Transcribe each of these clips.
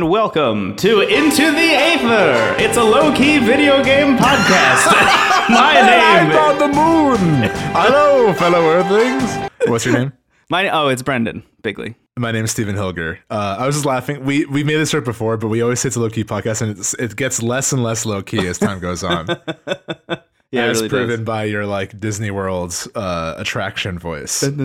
And welcome to Into the Aether. It's a low-key video game podcast. my I'm name, on the moon. Hello, fellow Earthlings. What's your name? my oh, it's Brendan Bigley. My name is Stephen Hilger. Uh, I was just laughing. We we made this joke before, but we always say it's a low key podcast, and it's, it gets less and less low key as time goes on. Yeah, as it really proven does. by your like Disney World's uh, attraction voice. Hello.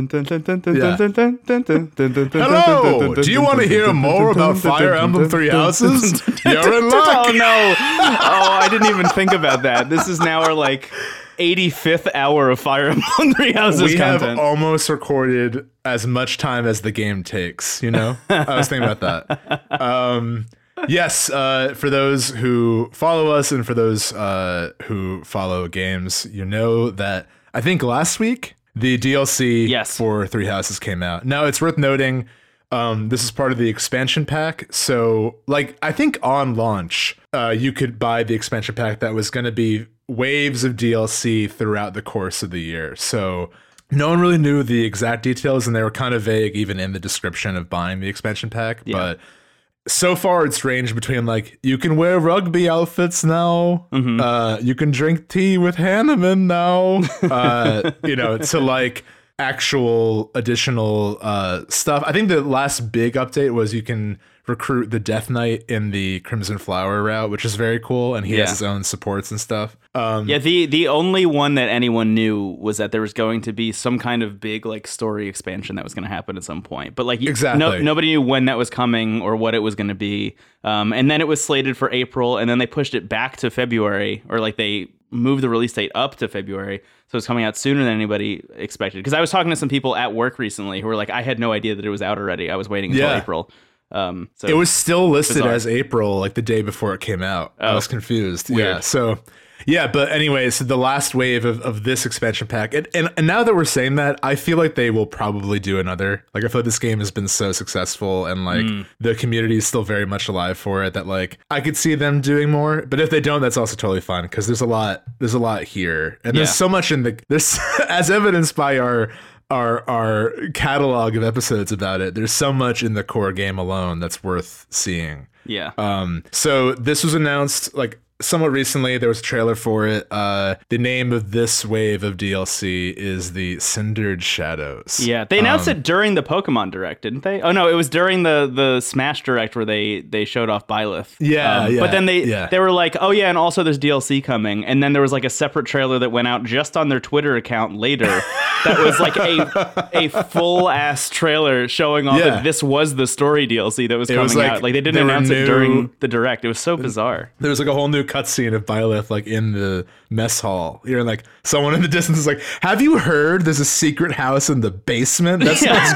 Hello. Do you want to hear more about Fire Emblem Three Houses? You're in luck. Oh no! Oh, I didn't even think about that. This is now our like 85th hour of Fire Emblem Three Houses we have almost recorded as much time as the game takes you know i was thinking about that um yes uh for those who follow us and for those uh who follow games you know that i think last week the dlc Yes. for three houses came out now it's worth noting um, this is part of the expansion pack. So, like, I think on launch, uh, you could buy the expansion pack that was going to be waves of DLC throughout the course of the year. So, no one really knew the exact details, and they were kind of vague even in the description of buying the expansion pack. But so far, it's ranged between like you can wear rugby outfits now, uh, you can drink tea with Hanneman now, uh, you know, to like actual additional uh, stuff. I think the last big update was you can recruit the Death Knight in the Crimson Flower route, which is very cool, and he Yeah. has his own supports and stuff. Um, Yeah, the the only one that anyone knew was that there was going to be some kind of big like story expansion that was going to happen at some point. But like Exactly. no, nobody knew when that was coming or what it was going to be. Um, and then it was slated for April, and then they pushed it back to February, or like they moved the release date up to February, so it's coming out sooner than anybody expected. Because I was talking to some people at work recently who were like, "I had no idea that it was out already. I was waiting until Yeah. April." Um, so It was still listed Bizarre. as April, like the day before it came out. I Oh. was confused. Yeah. So, yeah, but anyway, so the last wave of, of this expansion pack, and, and and now that we're saying that, I feel like they will probably do another. Like I feel like this game has been so successful, and like Hmm. the community is still very much alive for it. That like I could see them doing more, but if they don't, that's also totally fine because there's a lot there's a lot here, and there's so much in the there's as evidenced by our our our catalog of episodes about it. There's so much in the core game alone that's worth seeing. Yeah. Um, so this was announced like somewhat recently. There was a trailer for it. Uh, the name of this wave of DLC is the Cindered Shadows. Yeah, they announced it during the Pokemon Direct, didn't they? Oh no, it was during the the Smash Direct where they they showed off Byleth. Um, Yeah, yeah, But then they yeah. they were like, oh yeah, and also there's DLC coming, and then there was like a separate trailer that went out just on their Twitter account later. that was like a a full ass trailer showing off Yeah. that this was the story DLC that was coming was like out. Like they didn't announce it new- during the Direct. It was so bizarre. There was like a whole new cutscene of Byleth like in the mess hall. You're like someone in the distance is like, "Have you heard? There's a secret house in the basement." That sounds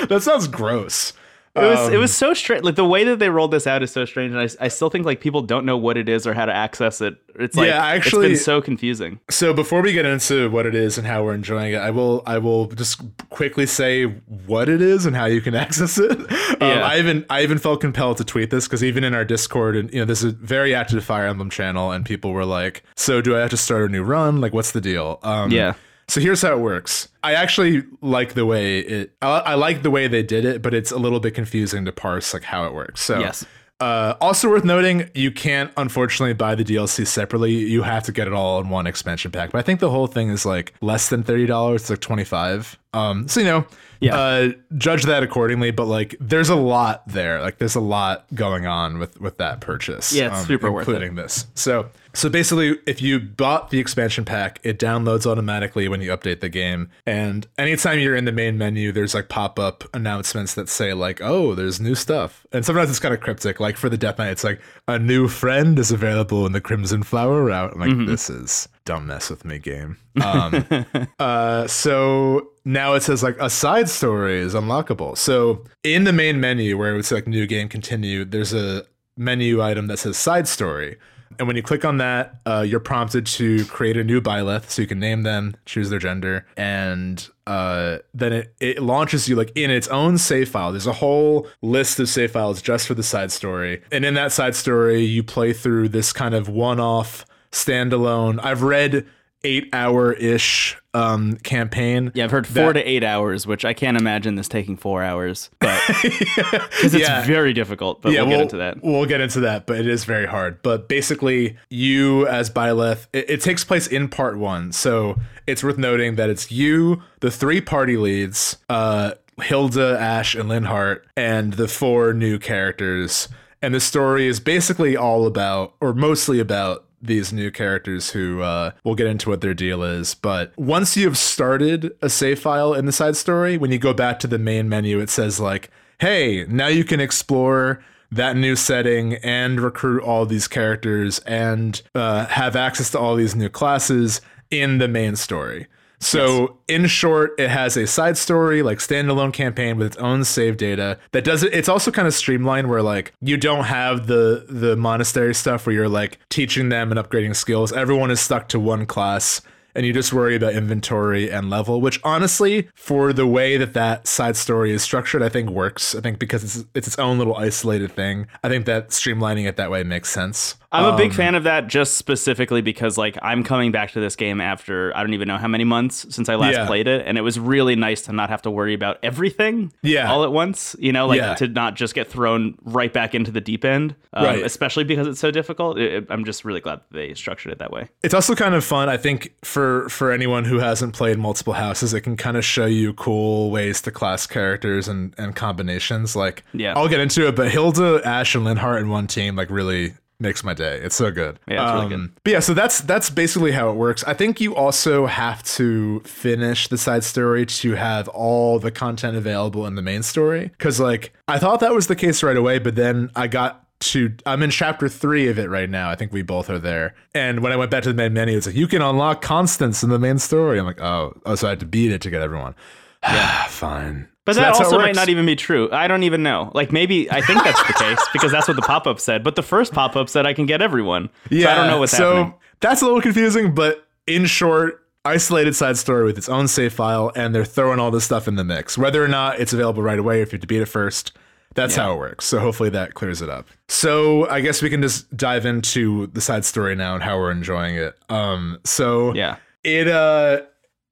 gro- that sounds gross. It was Um, it was so strange. Like the way that they rolled this out is so strange, and I, I still think like people don't know what it is or how to access it. It's like Yeah, actually- it's been so confusing. So before we get into what it is and how we're enjoying it, I will I will just quickly say what it is and how you can access it. Um, Yeah. I even I even felt compelled to tweet this because even in our Discord and you know this is a very active Fire Emblem channel and people were like, "So do I have to start a new run? Like, what's the deal?" Um, Yeah. So here's how it works. I actually like the way it. I, I like the way they did it, but it's a little bit confusing to parse like how it works. So Yes. uh, also worth noting, you can't unfortunately buy the DLC separately. You have to get it all in one expansion pack. But I think the whole thing is like less than thirty dollars. It's like twenty five. Um, so you know, Yeah. uh, judge that accordingly. But like, there's a lot there. Like, there's a lot going on with with that purchase. Yeah, it's um, super worth it. including this. So so basically, if you bought the expansion pack, it downloads automatically when you update the game. And anytime you're in the main menu, there's like pop up announcements that say like, "Oh, there's new stuff." And sometimes it's kind of cryptic. Like for the Death Knight, it's like a new friend is available in the Crimson Flower route. I'm like, Mm-hmm. this is don't mess with me, game. Um, uh, so now it says like a side story is unlockable. So in the main menu where it's like new game continue, there's a menu item that says side story. And when you click on that, uh, you're prompted to create a new Byleth, so you can name them, choose their gender, and uh, then it, it launches you like in its own save file. There's a whole list of save files just for the side story, and in that side story, you play through this kind of one-off standalone. I've read eight hour ish um, campaign. Yeah, I've heard four to eight hours, which I can't imagine this taking four hours, but because it's Yeah. very difficult. But yeah, we'll, we'll get into that. We'll get into that, but it is very hard. But basically, you as Byleth, it, it takes place in part one. So it's worth noting that it's you, the three party leads, uh, Hilda, Ash, and Linhardt, and the four new characters. And the story is basically all about, or mostly about, these new characters who uh, we'll get into what their deal is. But once you've started a save file in the side story, when you go back to the main menu, it says like, "Hey, now you can explore." that new setting and recruit all these characters and uh, have access to all these new classes in the main story. So, in short, it has a side story, like standalone campaign with its own save data that does it. It's also kind of streamlined where like you don't have the the monastery stuff where you're like teaching them and upgrading skills. Everyone is stuck to one class and you just worry about inventory and level, which honestly, for the way that that side story is structured, I think works. I think because it's it's its own little isolated thing. I think that streamlining it that way makes sense. I'm a Um, big fan of that just specifically because like I'm coming back to this game after I don't even know how many months since I last Yeah. played it and it was really nice to not have to worry about everything Yeah. all at once, you know, like Yeah. to not just get thrown right back into the deep end, um, Right. especially because it's so difficult. It, it- I'm just really glad that they structured it that way. It's also kind of fun, I think, for for anyone who hasn't played multiple houses. It can kind of show you cool ways to class characters and and combinations. Like, Yeah. I'll get into it, but Hilda, Ash, and Linhardt in one team like really makes my day. It's so good. Yeah, it's really good. Um, but yeah, so that's that's basically how it works. I think you also have to finish the side story to have all the content available in the main story. Because like I thought that was the case right away, but then I got to I'm in chapter three of it right now. I think we both are there. And when I went back to the main menu, it's like you can unlock Constance in the main story. I'm like, oh, oh, so I had to beat it to get everyone. Yeah, fine. But that also might not even be true. I don't even know. Like maybe I think that's the case because that's what the pop up said. But the first pop up said I can get everyone. so I don't know what's so happening. that's a little confusing, but in short, isolated side story with its own save file, and they're throwing all this stuff in the mix. Whether or not it's available right away, if you have to beat it first, that's how it works. So hopefully that clears it up. So I guess we can just dive into the side story now and how we're enjoying it. Um, so Yeah. it uh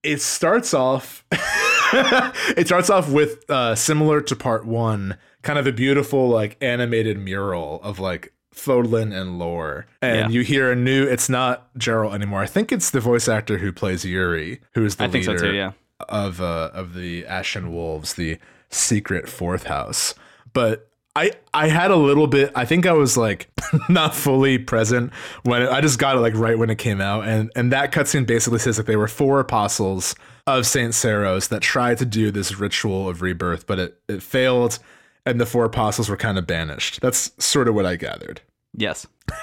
it starts off it starts off with uh similar to part one kind of a beautiful like animated mural of like Fodlan and lore. And Yeah. you hear a new it's not Jeralt anymore. I think it's the voice actor who plays Yuri, who's the I think so leader too, yeah. of uh of the Ashen Wolves, the secret fourth house. But I I had a little bit I think I was like not fully present when it, I just got it like right when it came out and and that cutscene basically says that they were four apostles of Saint Seiros that tried to do this ritual of rebirth but it it failed and the four apostles were kind of banished. That's sort of what I gathered. Yes.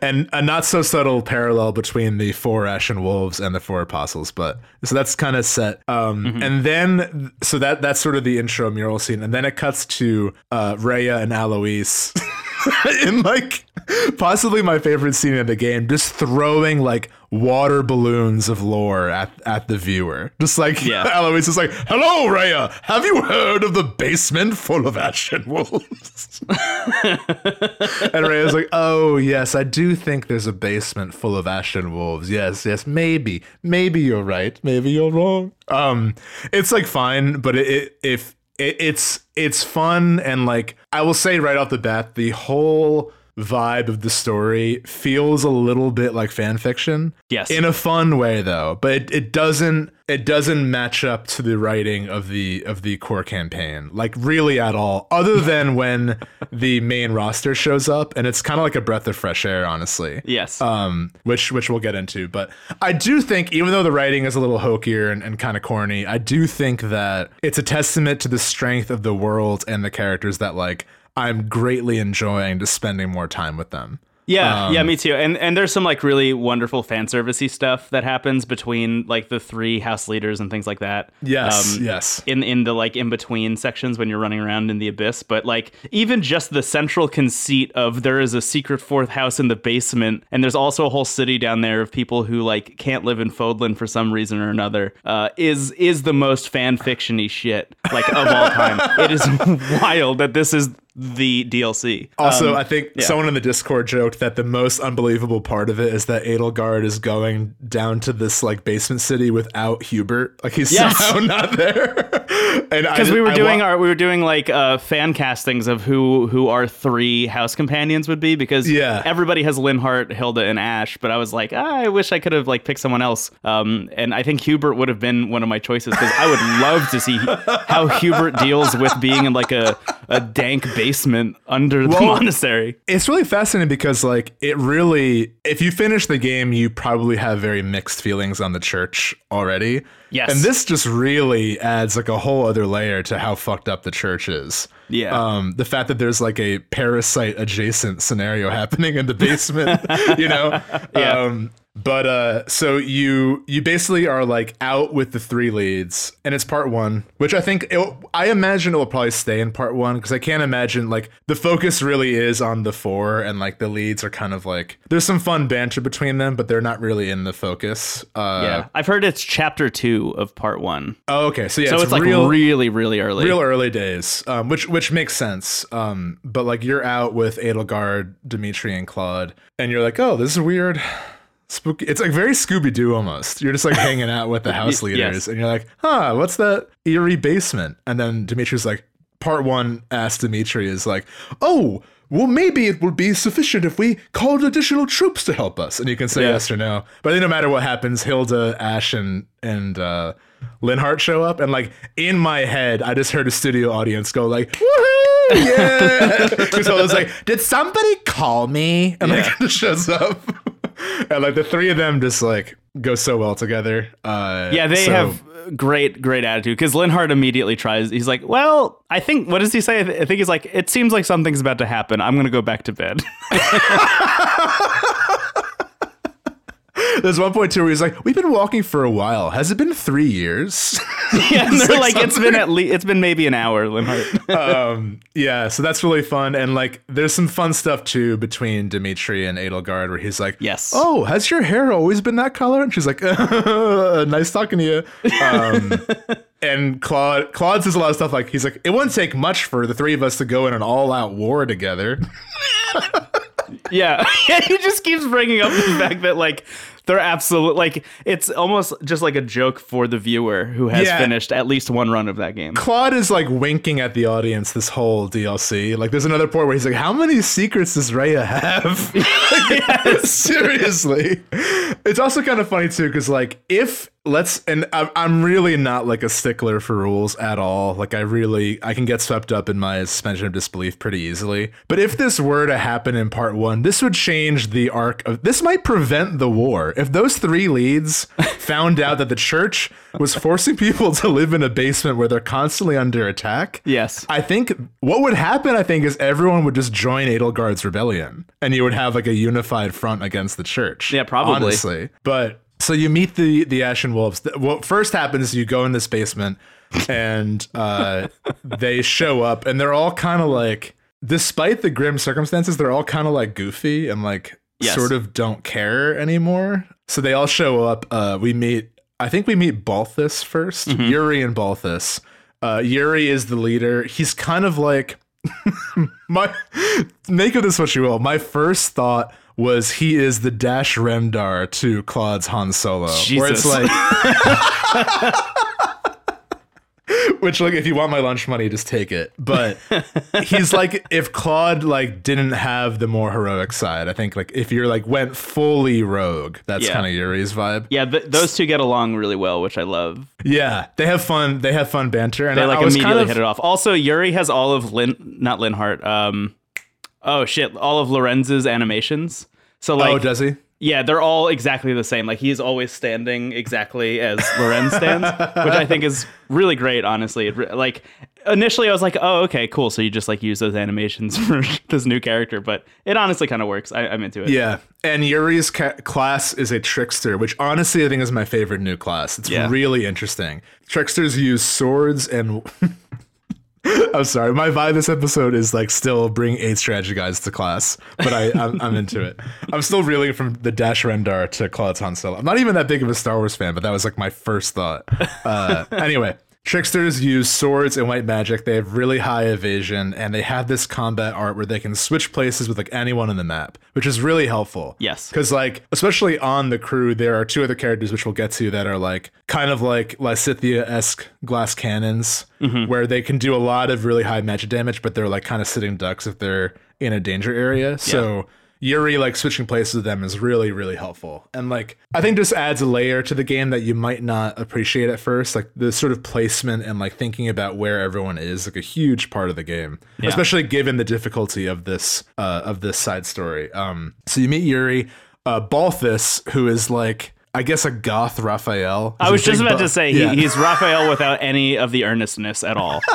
and a not so subtle parallel between the four ashen wolves and the four apostles but so that's kind of set um and then so that that's sort of the intro mural scene and then it cuts to uh Rhea and Alois in like possibly my favorite scene in the game just throwing like water balloons of lore at at the viewer just like Yeah. Alois is like hello Rhea. have you heard of the basement full of ashen wolves and Rhea's like, "Oh yes, I do think there's a basement full of ashen wolves. Yes, yes, maybe, maybe you're right, maybe you're wrong." Um, it's like fine, but it, it if it, it's it's fun and like I will say right off the bat, the whole vibe of the story feels a little bit like fan fiction. Yes. In a fun way though, but it, it doesn't it doesn't match up to the writing of the of the core campaign like really at all other than when the main roster shows up and it's kind of like a breath of fresh air honestly. Yes. Um, which which we'll get into, but I do think even though the writing is a little hokier and, and kind of corny, I do think that it's a testament to the strength of the world and the characters that like I'm greatly enjoying just spending more time with them. Yeah, Um, yeah, me too. And and there's some like really wonderful fan servicey stuff that happens between like the three house leaders and things like that. Yes, Um, yes. In in the like in between sections when you're running around in the abyss, but like even just the central conceit of there is a secret fourth house in the basement, and there's also a whole city down there of people who like can't live in Fodlan for some reason or another, uh, is is the most fan fictiony shit like of all time. it is wild that this is the DLC. Also, Um, I think someone in the Discord joked that the most unbelievable part of it is that Edelgard is going down to this like basement city without Hubert. Like he's Yes. somehow not there. and I because we were doing our we were doing like uh, fan castings of who who our three house companions would be because Yeah. everybody has Linhardt, Hilda, and Ash, but I was like ah, I wish I could have like picked someone else. Um, and I think Hubert would have been one of my choices because I would love to see how Hubert deals with being in like a a dank basement under the monastery. It's really fascinating because like it really if you finish the game you probably have very mixed feelings on the church already. Yes. And this just really adds like a whole other layer to how fucked up the church is. Yeah. Um the fact that there's like a parasite adjacent scenario happening in the basement, you know. Yeah. Um but uh so you you basically are like out with the three leads and it's part 1, which I think it, I imagine it will probably stay in part 1 because I can't imagine like the focus really is on the four and like the leads are kind of like there's some fun banter between them but they're not really in the focus. Uh yeah, I've heard it's chapter two of part one, Oh, okay. So yeah, so it's, like real really, really early. real early days, um, which which makes sense. Um, but like you're out with Edelgard, Dimitri, and Claude, and you're like, oh, this is weird, spooky. It's like very Scooby Doo almost. You're just like hanging out with the house leaders, yes. and you're like, huh, what's that eerie basement? And then Dimitri's like, part one, asked Dimitri is like, oh. Well, maybe it would be sufficient if we called additional troops to help us, and you can say Yeah. yes or no. But I think no matter what happens, Hilda, Ash, and and uh, Linhardt show up, and like in my head, I just heard a studio audience go like, "Woohoo, yeah!" Because I was like, "Did somebody call me?" And like it shows up, and like the three of them just like go so well together. Uh, Yeah, they so- have great, great attitude because Linhardt immediately tries. He's like, "Well, I think what does he say? I, th- I think he's like, it seems like something's about to happen. I'm gonna go back to bed." There's one point too where he's like, "We've been walking for a while. Has it been three years?" yeah, and they're like like, "It's been at least, it's been maybe an hour." Linhardt. um, yeah, so that's really fun, and like, there's some fun stuff too between Dimitri and Edelgard, where he's like, Yes. oh, has your hair always been that color?" And she's like, "Nice talking to you." Um, and Claude, Claude says a lot of stuff like, he's like, "It wouldn't take much for the three of us to go in an all-out war together." yeah, he just keeps bringing up the fact that like they're absolute like it's almost just like a joke for the viewer who has Yeah. finished at least one run of that game. Claude is like winking at the audience this whole DLC. Like, there's another point where he's like, "How many secrets does Rhea have?" Seriously, it's also kind of funny too because like if let's and I'm, really not like a stickler for rules at all. Like I really I can get swept up in my suspension of disbelief pretty easily. But if this were to happen in part one, this would change the arc of this might prevent the war. If those three leads found out that the church was forcing people to live in a basement where they're constantly under attack. Yes. I think what would happen, I think, is everyone would just join Edelgard's rebellion, and you would have like a unified front against the church. Yeah, probably. Honestly, but so you meet the the Ashen Wolves. What first happens is you go in this basement, and uh, they show up, and they're all kind of like, despite the grim circumstances, they're all kind of like goofy and like Yes. sort of don't care anymore. So they all show up. Uh, we meet. I think we meet Balthus 1st Mm-hmm. Yuri and Balthus. Uh, Yuri is the leader. He's kind of like my make of this what you will. My first thought was he is the Dash Rendar to Claude's Han Solo, where it's like, which like if you want my lunch money, just take it. But he's like if Claude like didn't have the more heroic side. I think like if you're like went fully rogue, that's Yeah. kind of Yuri's vibe. Yeah, th- those two get along really well, which I love. Yeah, they have fun. They have fun banter, and They like I was immediately kind of, hit it off. Also, Yuri has all of Lin, not Linhardt. Um, oh shit, all of Lorenz's animations. So oh, like, oh, does he? yeah, they're all exactly the same. Like he's always standing exactly as Lorenz stands, which I think is really great. Honestly, it, re- like initially I was like, oh okay, cool. So you just like use those animations for this new character, but it honestly kind of works. I, I'm into it. Yeah, and Yuri's ca- class is a trickster, which honestly I think is my favorite new class. It's Yeah. really interesting. Tricksters use swords and. I'm sorry, my vibe this episode is like still bring eight strategy guys to class, but I I'm, I'm into it. I'm still reeling from the Dash Rendar to Claude's Han Solo. I'm not even that big of a Star Wars fan, but that was like my first thought. Uh, anyway, Tricksters use swords and white magic. They have really high evasion, and they have this combat art where they can switch places with like anyone on the map, which is really helpful. Yes. Because like, especially on the crew, there are two other characters which we'll get to that are like kind of like Lysithea esque glass cannons, mm-hmm. where they can do a lot of really high magic damage, but they're like kind of sitting ducks if they're in a danger area. So Yuri like switching places with them is really really helpful. And like I think just adds a layer to the game that you might not appreciate at first like the sort of placement and like thinking about where everyone is like a huge part of the game. Especially given the difficulty of this uh of this side story. Um so you meet Yuri uh Balthus who is like I guess a goth Raphael. I was just about to say he, he's Raphael without any of the earnestness at all.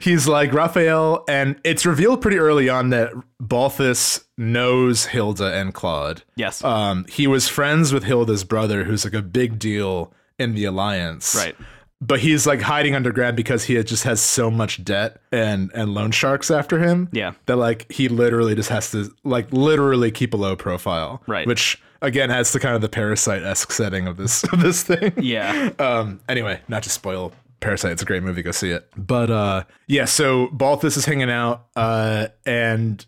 he's like Raphael, and it's revealed pretty early on that Balthus knows Hilda and Claude. Yes. Um, he was friends with Hilda's brother, who's like a big deal in the alliance. Right. But he's like hiding underground because he just has so much debt and and loan sharks after him. Yeah. That like he literally just has to like literally keep a low profile. Right. Which again has the kind of the parasite esque setting of this of this thing. yeah. Um, anyway, not to spoil Parasite, it's a great movie. Go see it. But uh, yeah, so Balthus is hanging out, uh, and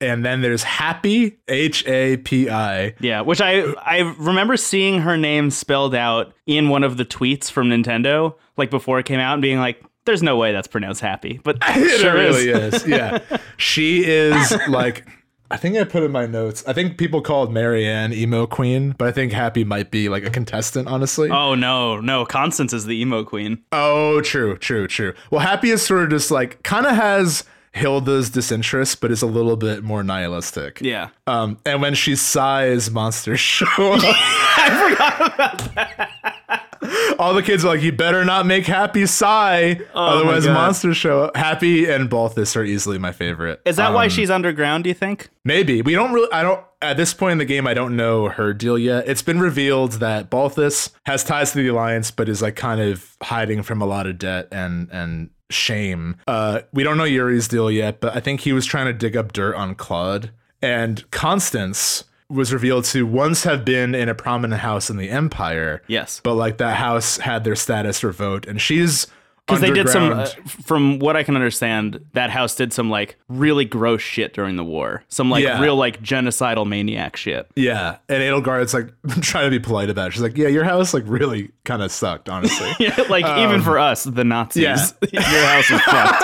and then there's Hapi H A P I. Yeah, which I I remember seeing her name spelled out in one of the tweets from Nintendo, like before it came out, and being like, "There's no way that's pronounced happy," but It sure really is. is. Yeah, she is like. I think I put in my notes. I think people called Marianne emo queen, but I think Hapi might be like a contestant. Honestly. Oh no, no, Constance is the emo queen. Oh, true, true, true. Well, Hapi is sort of just like kind of has Hilda's disinterest, but is a little bit more nihilistic. Yeah. Um, and when she sighs, monsters show up. I forgot about that. All the kids are like, "You better not make Hapi sigh, otherwise God. monsters show up." Hapi and Balthus are easily my favorite. Is that why Um, she's underground, do you think? Maybe we don't really. I don't. At this point in the game, I don't know her deal yet. It's been revealed that Balthus has ties to the Alliance, but is like kind of hiding from a lot of debt and and shame. Uh, we don't know Yuri's deal yet, but I think he was trying to dig up dirt on Claude. And Constance was revealed to once have been in a prominent house in the Empire. Yes. But like that house had their status revoked, and she's Because they did some, uh, from what I can understand, that house did some like really gross shit during the war. Some like Yeah. real like genocidal maniac shit. Yeah, and Edelgard's like trying to be polite about it. She's like, "Yeah, your house like really kind of sucked, honestly." Yeah, like even for us, the Nazis, yeah. your house is fucked.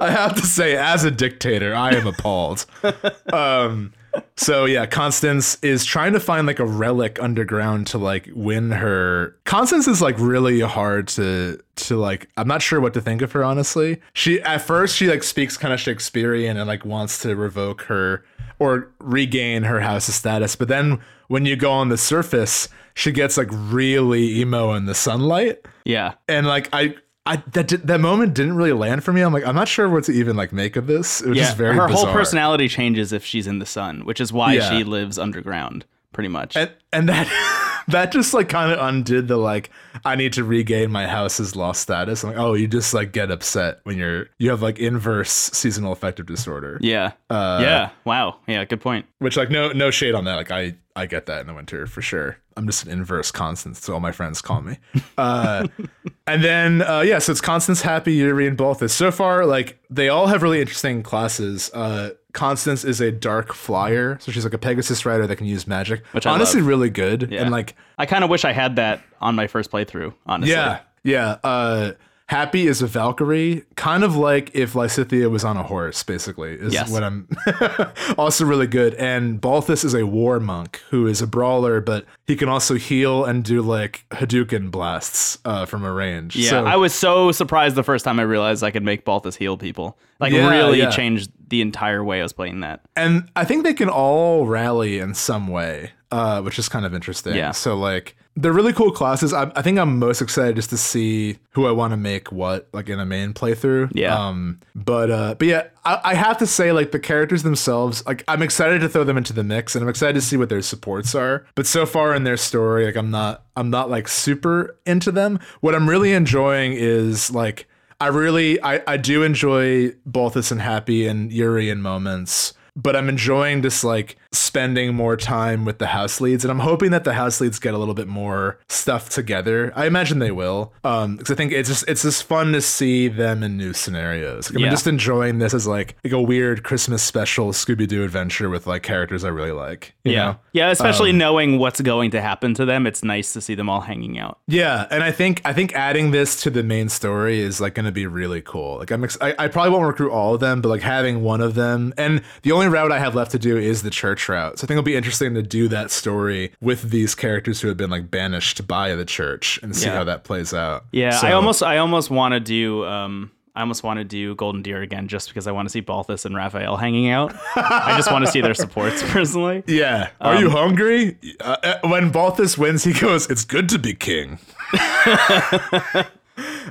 I have to say, as a dictator, I am appalled. um, so yeah, Constance is trying to find like a relic underground to like win her. Constance is like really hard to to like. I'm not sure what to think of her honestly. She at first she like speaks kind of Shakespearean and like wants to revoke her or regain her house's status, but then when you go on the surface, she gets like really emo in the sunlight Yeah. and like I, I that that moment didn't really land for me. I'm like, I'm not sure what to even like make of this. It was Yeah. just very Her bizarre. whole personality changes if she's in the sun, which is why Yeah. she lives underground, pretty much. and and that that just like kind of undid the like I need to regain my house's lost status. I'm like, oh, you just like get upset when you're you have like inverse seasonal affective disorder. yeah. Uh, yeah. Wow. Yeah. Good point. Which like no no shade on that. Like I I get that in the winter for sure. I'm just an inverse Constance, so all my friends call me. Uh, and then uh, yeah, so it's Constance, Hapi, Yuri, and Balthus. So far, like they all have really interesting classes. Uh, Constance is a dark flyer, so she's like a Pegasus rider that can use magic. Which I honestly really good. Yeah. And like I kind of wish I had that on my first playthrough, honestly. yeah, yeah. Uh, Hapi is a Valkyrie, kind of like if Lysithea was on a horse, basically, is Yes. what I'm also really good. And Balthus is a war monk who is a brawler, but he can also heal and do like Hadouken blasts uh, from a range. Yeah, So- I was so surprised the first time I realized I could make Balthus heal people. Like, Yeah, really yeah. changed the entire way I was playing that. and I think they can all rally in some way, uh, which is kind of interesting. Yeah. So like they're really cool classes. I, I think I'm most excited just to see who I want to make what like in a main playthrough. Yeah. Um. But uh. But yeah, I, I have to say like the characters themselves. Like I'm excited to throw them into the mix, and I'm excited to see what their supports are. But so far in their story, like I'm not I'm not like super into them. What I'm really enjoying is like. I really I, I do enjoy Balthus and Hapi and Yuri in moments, but I'm enjoying just like spending more time with the house leads, and I'm hoping that the house leads get a little bit more stuff together. I imagine they will, um, because I think it's just it's just fun to see them in new scenarios. Like, Yeah. I'm just enjoying this as like like a weird Christmas special Scooby Doo adventure with like characters I really like. you yeah, know? yeah. Especially knowing what's going to happen to them, it's nice to see them all hanging out. Yeah, and I think I think adding this to the main story is like going to be really cool. Like I'm, ex- I, I probably won't recruit all of them, but like having one of them, and the only route I have left to do is the church route. So I think it'll be interesting to do that story with these characters who have been like banished by the church and see Yeah. how that plays out. Yeah, So- I almost, I almost want to do. Um, I almost want to do Golden Deer again, just because I want to see Balthus and Raphael hanging out. I just want to see their supports personally. Yeah. Are Um, you hungry? Uh, uh, when Balthus wins, he goes, "It's good to be king."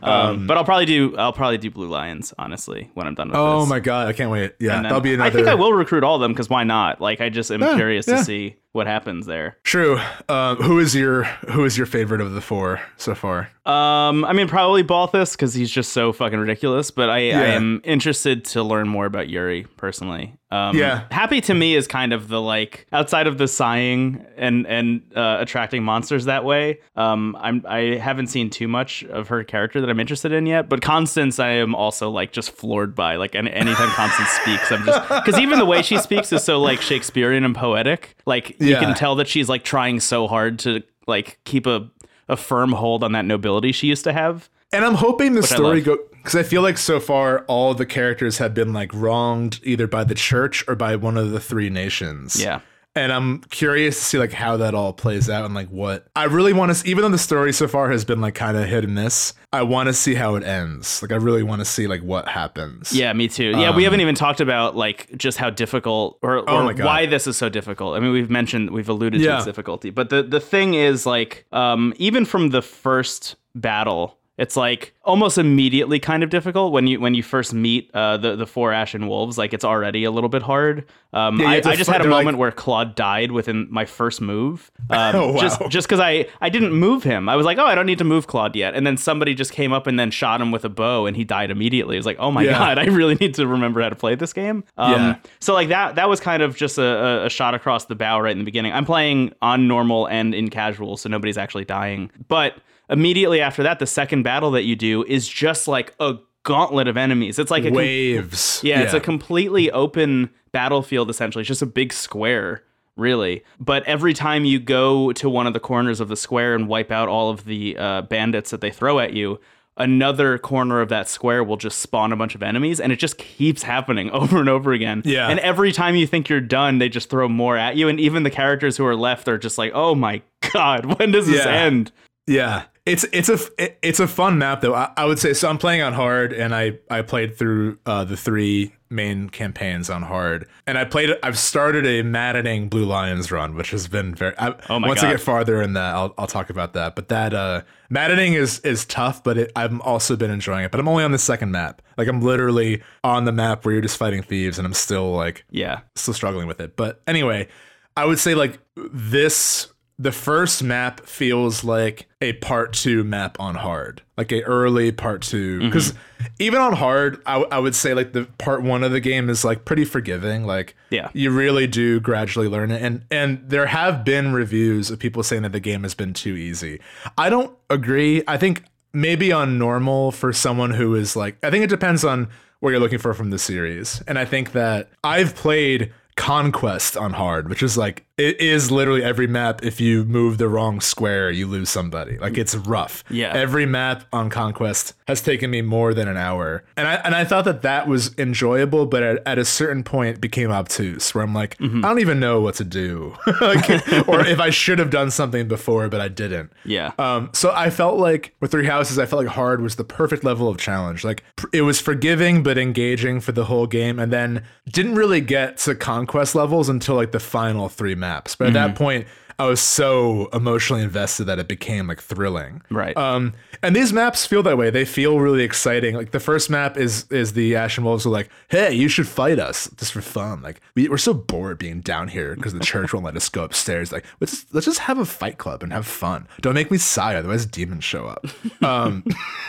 Um, but I'll probably do, I'll probably do Blue Lions, honestly, when I'm done with this. Oh this. my god, I can't wait. Yeah, that'll be another. I think I will recruit all of them because why not? Like, I just am curious yeah. to see what happens there. True. Um, who is your who is your favorite of the four so far? Um, I mean, probably Balthus because he's just so fucking ridiculous. But I, I am interested to learn more about Yuri personally. Um, Yeah. Hapi to me is kind of the like outside of the sighing and and uh, attracting monsters that way. Um, I'm I haven't seen too much of her character that I'm interested in yet. But Constance, I am also like just floored by. Like, any, anytime Constance speaks, I'm just because even the way she speaks is so like Shakespearean and poetic. Like you can tell that she's like trying so hard to like keep a a firm hold on that nobility she used to have. And I'm hoping the story go because I feel like so far all the characters have been like wronged either by the church or by one of the three nations. Yeah. And I'm curious to see like how that all plays out and like what I really want to see, even though the story so far has been like kind of hit and miss, I want to see how it ends. Like I really want to see like what happens. Yeah, me too. Yeah, we haven't even talked about like just how difficult or, or Um, Oh why this is so difficult. I mean, we've mentioned we've alluded to Yeah. its difficulty, but the the thing is like um even from the first battle it's like almost immediately kind of difficult when you when you first meet uh, the the four ashen wolves. Like it's already a little bit hard. Um, Yeah, I, I just had a they're like- moment where Claude died within my first move. Um, Oh, wow. Just just because I I didn't move him. I was like, oh, I don't need to move Claude yet. And then somebody just came up and then shot him with a bow, and he died immediately. It was like, oh my Yeah. god, I really need to remember how to play this game. Um, Yeah. So like that that was kind of just a- a shot across the bow right in the beginning. I'm playing on normal and in casual, so nobody's actually dying. But immediately after that, the second battle that you do is just like a gauntlet of enemies. It's like a com- Waves. yeah, it's a completely open battlefield essentially. It's just a big square, really. But every time you go to one of the corners of the square and wipe out all of the uh, bandits that they throw at you, another corner of that square will just spawn a bunch of enemies and it just keeps happening over and over again. Yeah. And every time you think you're done, they just throw more at you and even the characters who are left are just like, "Oh my god, when does this end?" Yeah, it's it's a it- it's a fun map though. I, I would say so. I'm playing on hard, and I I played through uh, the three main campaigns on hard, and I played. I've started a maddening Blue Lions run, which has been very. I, Oh my once I get farther in that, I'll I'll talk about that. But that uh, maddening is is tough, but it, I've also been enjoying it. But I'm only on the second map. Like I'm literally on the map where you're just fighting thieves, and I'm still like Yeah. still struggling with it. But anyway, I would say like this the first map feels like a part two map on hard, like a early part two. Mm-hmm. Because even on hard, I, w- I would say like the part one of the game is like pretty forgiving. Like Yeah. you really do gradually learn it, and and there have been reviews of people saying that the game has been too easy. I don't agree. I think maybe on normal for someone who is like, I think it depends on what you're looking for from the series, and I think that I've played conquest on hard which is like it is literally every map if you move the wrong square you lose somebody like it's rough Yeah. every map on conquest has taken me more than an hour and i and i thought that that was enjoyable but at, at a certain point it became obtuse where i'm like i don't even know what to do like, or if i should have done something before but i didn't Yeah. um, so I felt like with Three Houses, I felt like hard was the perfect level of challenge. Like it was forgiving but engaging for the whole game, and then didn't really get to conquest levels until like the final three maps. But at that point, I was so emotionally invested that it became like thrilling. Right. Um, and these maps feel that way. They feel really exciting. Like the first map is is the Ashen Wolves are like, "Hey, you should fight us just for fun." Like we, we're so bored being down here because the church won't let us go upstairs. Like let's just, let's just have a fight club and have fun. Don't make me sigh, otherwise demons show up. Um,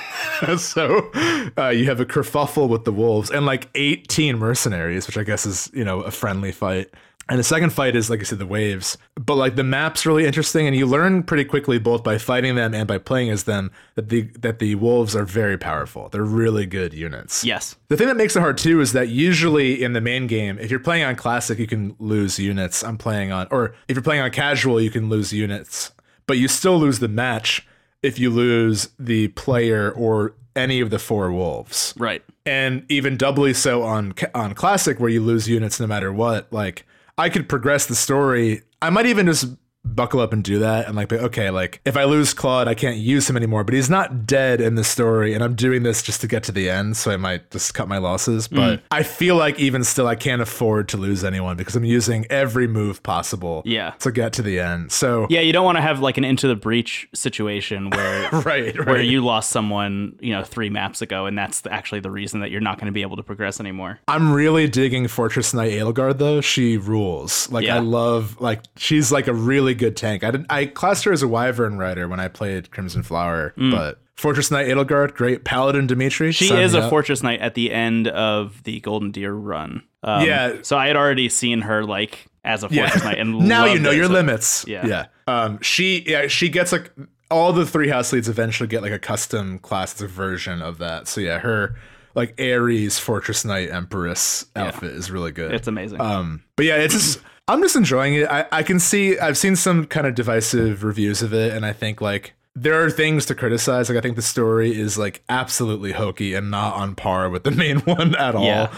so uh, you have a kerfuffle with the wolves and like 18 mercenaries, which I guess is you know a friendly fight. And the second fight is, like I said, the waves. But like the map's really interesting, and you learn pretty quickly, both by fighting them and by playing as them, that the that the wolves are very powerful. They're really good units. Yes. The thing that makes it hard too is that usually in the main game, if you're playing on classic, you can lose units. I'm playing on, or if you're playing on casual, you can lose units, but you still lose the match if you lose the player or any of the four wolves Right. and even doubly so on on classic where you lose units no matter what like i could progress the story. I might even just buckle up and do that and like okay like if i lose claude i can't use him anymore but he's not dead in the story and i'm doing this just to get to the end so i might just cut my losses Mm. but i feel like even still i can't afford to lose anyone because i'm using every move possible Yeah. to get to the end so Yeah, you don't want to have like an into the breach situation where right right where you lost someone, you know, three maps ago, and that's actually the reason that you're not going to be able to progress anymore. I'm really digging Fortress Knight Edelgard though. She rules. Like Yeah. I love like she's like a really good tank. I didn't I classed her as a Wyvern rider when I played Crimson Flower, but Fortress Knight Edelgard, great. Paladin Dimitri. Mm. She is a up. fortress knight at the end of the Golden Deer run. Um, Yeah. So I had already seen her like as a Yeah. fortress knight, and now you know your So- limits. Yeah. Yeah. Um she yeah, she gets like all the three house leads eventually get like a custom class version of that. So yeah, her like Ares Fortress Knight Empress outfit is really good. It's amazing. Um, but yeah, it's just I'm just enjoying it. I, I can see I've seen some kind of divisive reviews of it, and I think like there are things to criticize. Like I think the story is like absolutely hokey and not on par with the main one at all. Yeah.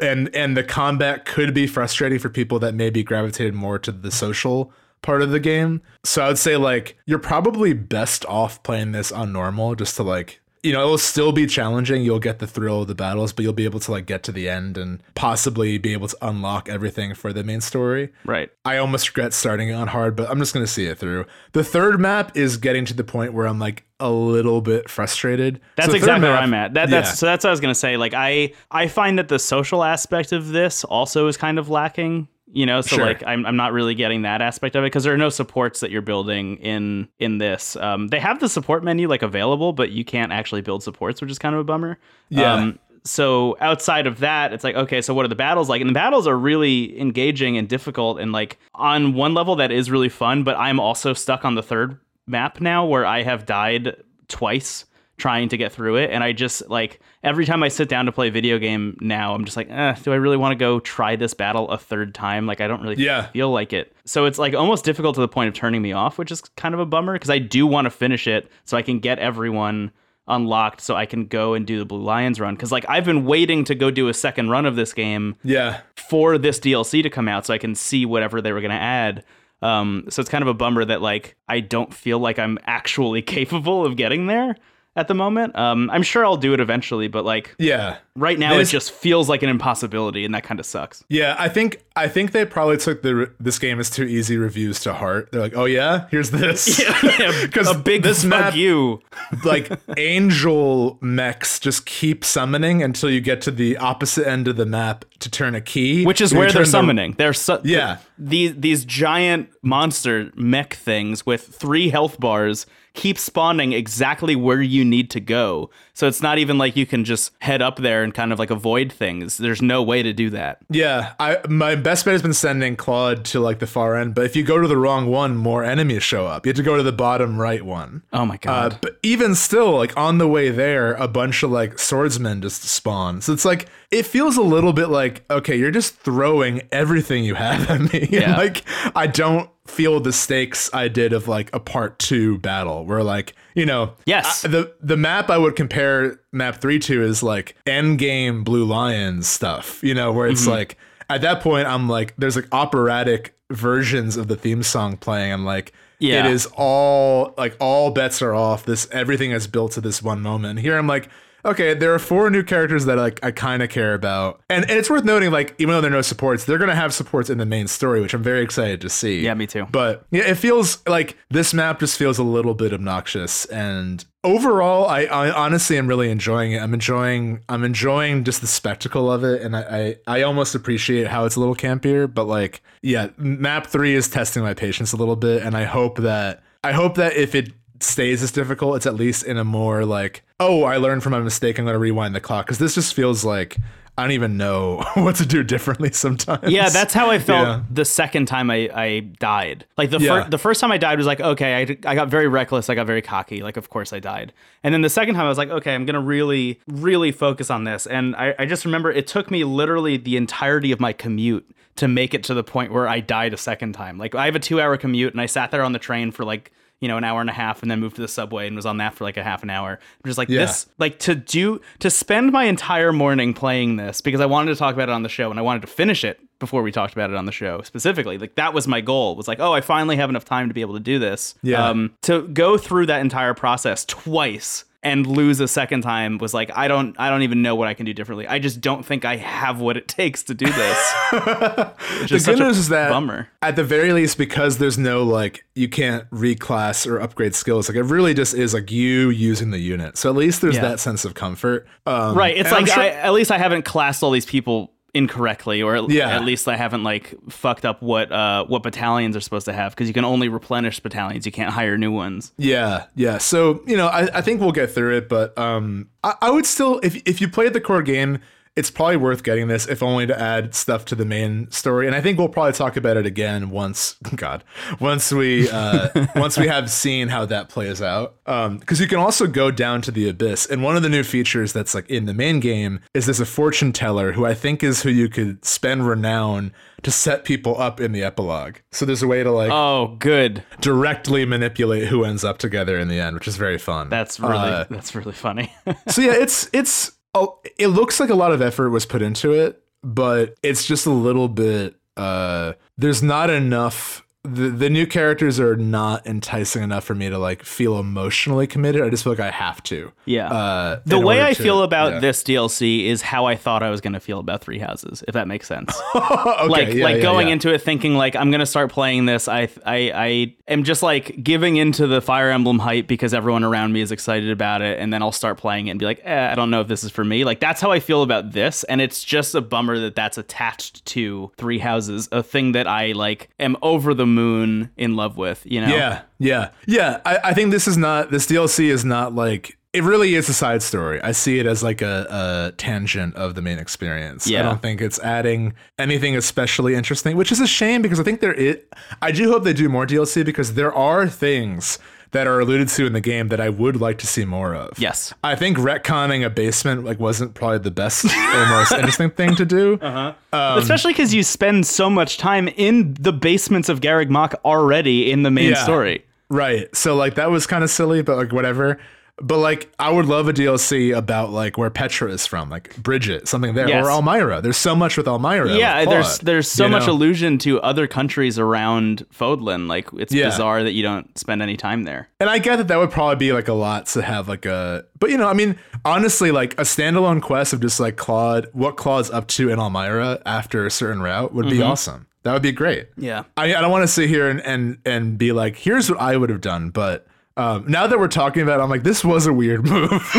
And and the combat could be frustrating for people that maybe gravitated more to the social part of the game. So I would say like you're probably best off playing this on normal just to like you know, it will still be challenging. You'll get the thrill of the battles, but you'll be able to like get to the end and possibly be able to unlock everything for the main story. right. I almost regret starting it on hard, but I'm just going to see it through. The third map is getting to the point where I'm like a little bit frustrated. That's So exactly where I'm at. That, that's Yeah. so that's what I was gonna say. Like I I find that the social aspect of this also is kind of lacking. You know, so Sure. like I'm I'm not really getting that aspect of it because there are no supports that you're building in in this. Um, they have the support menu like available, but you can't actually build supports, which is kind of a bummer. Yeah. Um, so outside of that, it's like okay, so what are the battles like? And the battles are really engaging and difficult, and like on one level that is really fun. But I'm also stuck on the third map now, where I have died twice trying to get through it, and I just like every time I sit down to play a video game now, I'm just like, eh, do I really want to go try this battle a third time? Like I don't really Yeah. feel like it. So it's like almost difficult to the point of turning me off, which is kind of a bummer because I do want to finish it so I can get everyone unlocked so I can go and do the Blue Lions run cuz like I've been waiting to go do a second run of this game Yeah. for this DLC to come out so I can see whatever they were going to add. Um so it's kind of a bummer that like I don't feel like I'm actually capable of getting there at the moment. Um I'm sure I'll do it eventually, but like Yeah. right now This- it just feels like an impossibility and that kind of sucks. Yeah, I think I think they probably took the this game is too easy reviews to heart. They're like, "Oh yeah, here's this." Because a big this map you. like angel mechs just keep summoning until you get to the opposite end of the map to turn a key, which is where they're the- summoning. They're su- Yeah. these these giant monster mech things with three health bars keep spawning exactly where you need to go. So it's not even like you can just head up there and kind of like avoid things. There's no way to do that. Yeah, I my best bet has been sending Claude to like the far end, but if you go to the wrong one, more enemies show up. You have to go to the bottom right one. Oh my Uh, god. but even still, like on the way there, a bunch of like swordsmen just spawn. So it's like it feels a little bit like okay, you're just throwing everything you have at me. Yeah. like I don't feel the stakes I did of like a part two battle, where like you know, Yes. I- the the map I would compare map three to is like end game Blue Lions stuff. You know, where Mm-hmm. it's like at that point I'm like there's like operatic versions of the theme song playing. I'm like. Yeah. It is all like all bets are off. This everything is built to this one moment. Here I'm like, okay, there are four new characters that like I kind of care about, and, and it's worth noting like even though there are no supports, they're gonna have supports in the main story, which I'm very excited to see. Yeah, me too. But yeah, it feels like this map just feels a little bit obnoxious, and overall, I, I honestly am really enjoying it. I'm enjoying I'm enjoying just the spectacle of it, and I, I I almost appreciate how it's a little campier. But like, yeah, map three is testing my patience a little bit, and I hope that I hope that if it stays as difficult, it's at least in a more like, oh, I learned from my mistake. I'm going to rewind the clock because this just feels like I don't even know what to do differently sometimes. Yeah, that's how I felt Yeah. the second time I, I died. Like the Yeah. fir- the first time I died was like, okay, I, I got very reckless. I got very cocky. Like, of course I died. And then the second time I was like, okay, I'm going to really, really focus on this. And I, I just remember it took me literally the entirety of my commute to make it to the point where I died a second time. Like, I have a two hour commute and I sat there on the train for like, you know, an hour and a half and then moved to the subway and was on that for like a half an hour. I'm just like Yeah. this, like to do, to spend my entire morning playing this because I wanted to talk about it on the show and I wanted to finish it before we talked about it on the show specifically. Like that was my goal was like, oh, I finally have enough time to be able to do this. Yeah. Um, to go through that entire process twice and lose a second time was like, I don't, I don't even know what I can do differently. I just don't think I have what it takes to do this. The good a news is that bummer. at the very least, because there's no like you can't reclass or upgrade skills, like it really just is like you using the unit. So at least there's Yeah. that sense of comfort. Um, Right. It's like sure- I, at least I haven't classed all these people incorrectly, or at, Yeah. at least I haven't like fucked up what uh what battalions are supposed to have because you can only replenish battalions. You can't hire new ones. Yeah, yeah. So you know, I, I think we'll get through it, but um, I, I would still, if if you played the core game, it's probably worth getting this, if only to add stuff to the main story. And I think we'll probably talk about it again once, God, once we uh, once we have seen how that plays out. Um, because you can also go down to the abyss, and one of the new features that's like in the main game is there's a fortune teller who I think is who you could spend renown to set people up in the epilogue. So there's a way to like Oh, good. directly manipulate who ends up together in the end, which is very fun. That's really Uh, that's really funny. so yeah, it's it's oh, it looks like a lot of effort was put into it, but it's just a little bit. Uh, there's not enough. The, the new characters are not enticing enough for me to like feel emotionally committed. I just feel like I have to. yeah. Uh, the way I to- feel about yeah. this DLC is how I thought I was going to feel about Three Houses, if that makes sense. okay, like yeah, like yeah, going into it thinking like I'm gonna start playing this. I I I am just like giving into the Fire Emblem hype because everyone around me is excited about it, and then I'll start playing it and be like, eh, I don't know if this is for me. Like that's how I feel about this, and it's just a bummer that that's attached to Three Houses, a thing that I like am over the moon in love with. You know? Yeah, yeah, yeah. I, I think this is not this DLC is not like it really is a side story. I see it as like a, a tangent of the main experience. I don't think it's adding anything especially interesting, which is a shame because I think there it. I do hope they do more DLC because there are things that are alluded to in the game that I would like to see more of. Yes. I think retconning a basement like wasn't probably the best or most interesting thing to do. Uh-huh. Um, Especially because you spend so much time in the basements of Garreg Mach already in the main Yeah. story. Right. So like that was kind of silly, but like whatever. But like I would love a DLC about like where Petra is from, like Brigid, something there, Yes. or Almyra. There's so much with Almyra. Yeah, with there's there's so much know? allusion to other countries around Fodlan. Like it's Yeah. bizarre that you don't spend any time there. and I get that that would probably be like a lot to have like a, but you know, I mean, honestly, like a standalone quest of just like Claude, what Claude's up to in Almyra after a certain route would Mm-hmm. be awesome. That would be great. Yeah. I, I don't want to sit here and, and and be like, here's what I would have done, but um, now that we're talking about it, I'm like, this was a weird move.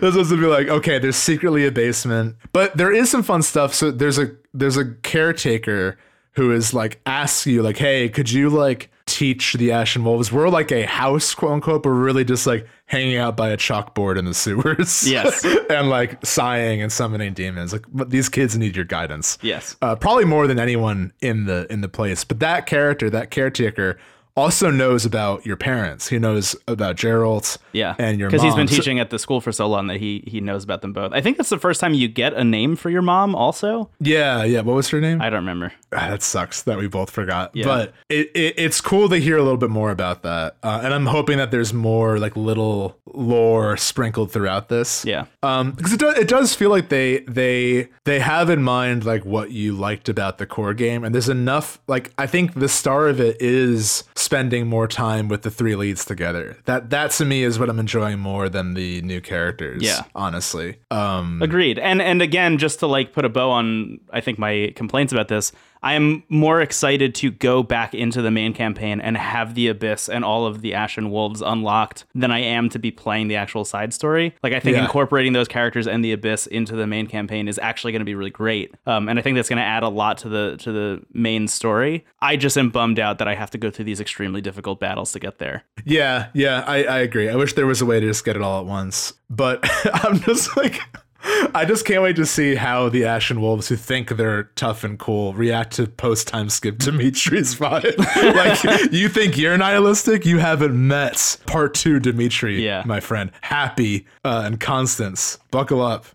this was to be like, okay, there's secretly a basement, but there is some fun stuff. So there's a there's a caretaker who is like asks you like, hey, could you like teach the Ashen Wolves? We're like a house, quote unquote, but we're really just like hanging out by a chalkboard in the sewers. Yes. and like sighing and summoning demons. Like, but these kids need your guidance Yes. uh, probably more than anyone in the in the place. But that character, that caretaker, also knows about your parents. He knows about Jeralt. Yeah. and your because he's been teaching at the school for so long that he he knows about them both. I think that's the first time you get a name for your mom. Also, yeah, yeah. What was her name? I don't remember. Ah, that sucks that we both forgot. Yeah. But it, it it's cool to hear a little bit more about that, uh, and I'm hoping that there's more like little lore sprinkled throughout this. Yeah. Um, because it does it does feel like they they they have in mind like what you liked about the core game, and there's enough. Like I think the star of it is spending more time with the three leads together. That that to me is what I'm enjoying more than the new characters. Yeah. honestly. Um, Agreed. And and again, just to like put a bow on, I think my complaints about this. I am more excited to go back into the main campaign and have the abyss and all of the Ashen Wolves unlocked than I am to be playing the actual side story. Like I think Yeah. incorporating those characters and the abyss into the main campaign is actually going to be really great. Um, and I think that's going to add a lot to the to the main story. I just am bummed out that I have to go through these extremely difficult battles to get there. Yeah, yeah, I, I agree. I wish there was a way to just get it all at once. But I'm just like I just can't wait to see how the Ashen Wolves, who think they're tough and cool, react to post time skip Dimitri's vibe. like, you think you're nihilistic? You haven't met part two Dimitri, Yeah. my friend. Hapi uh, and Constance. Buckle up.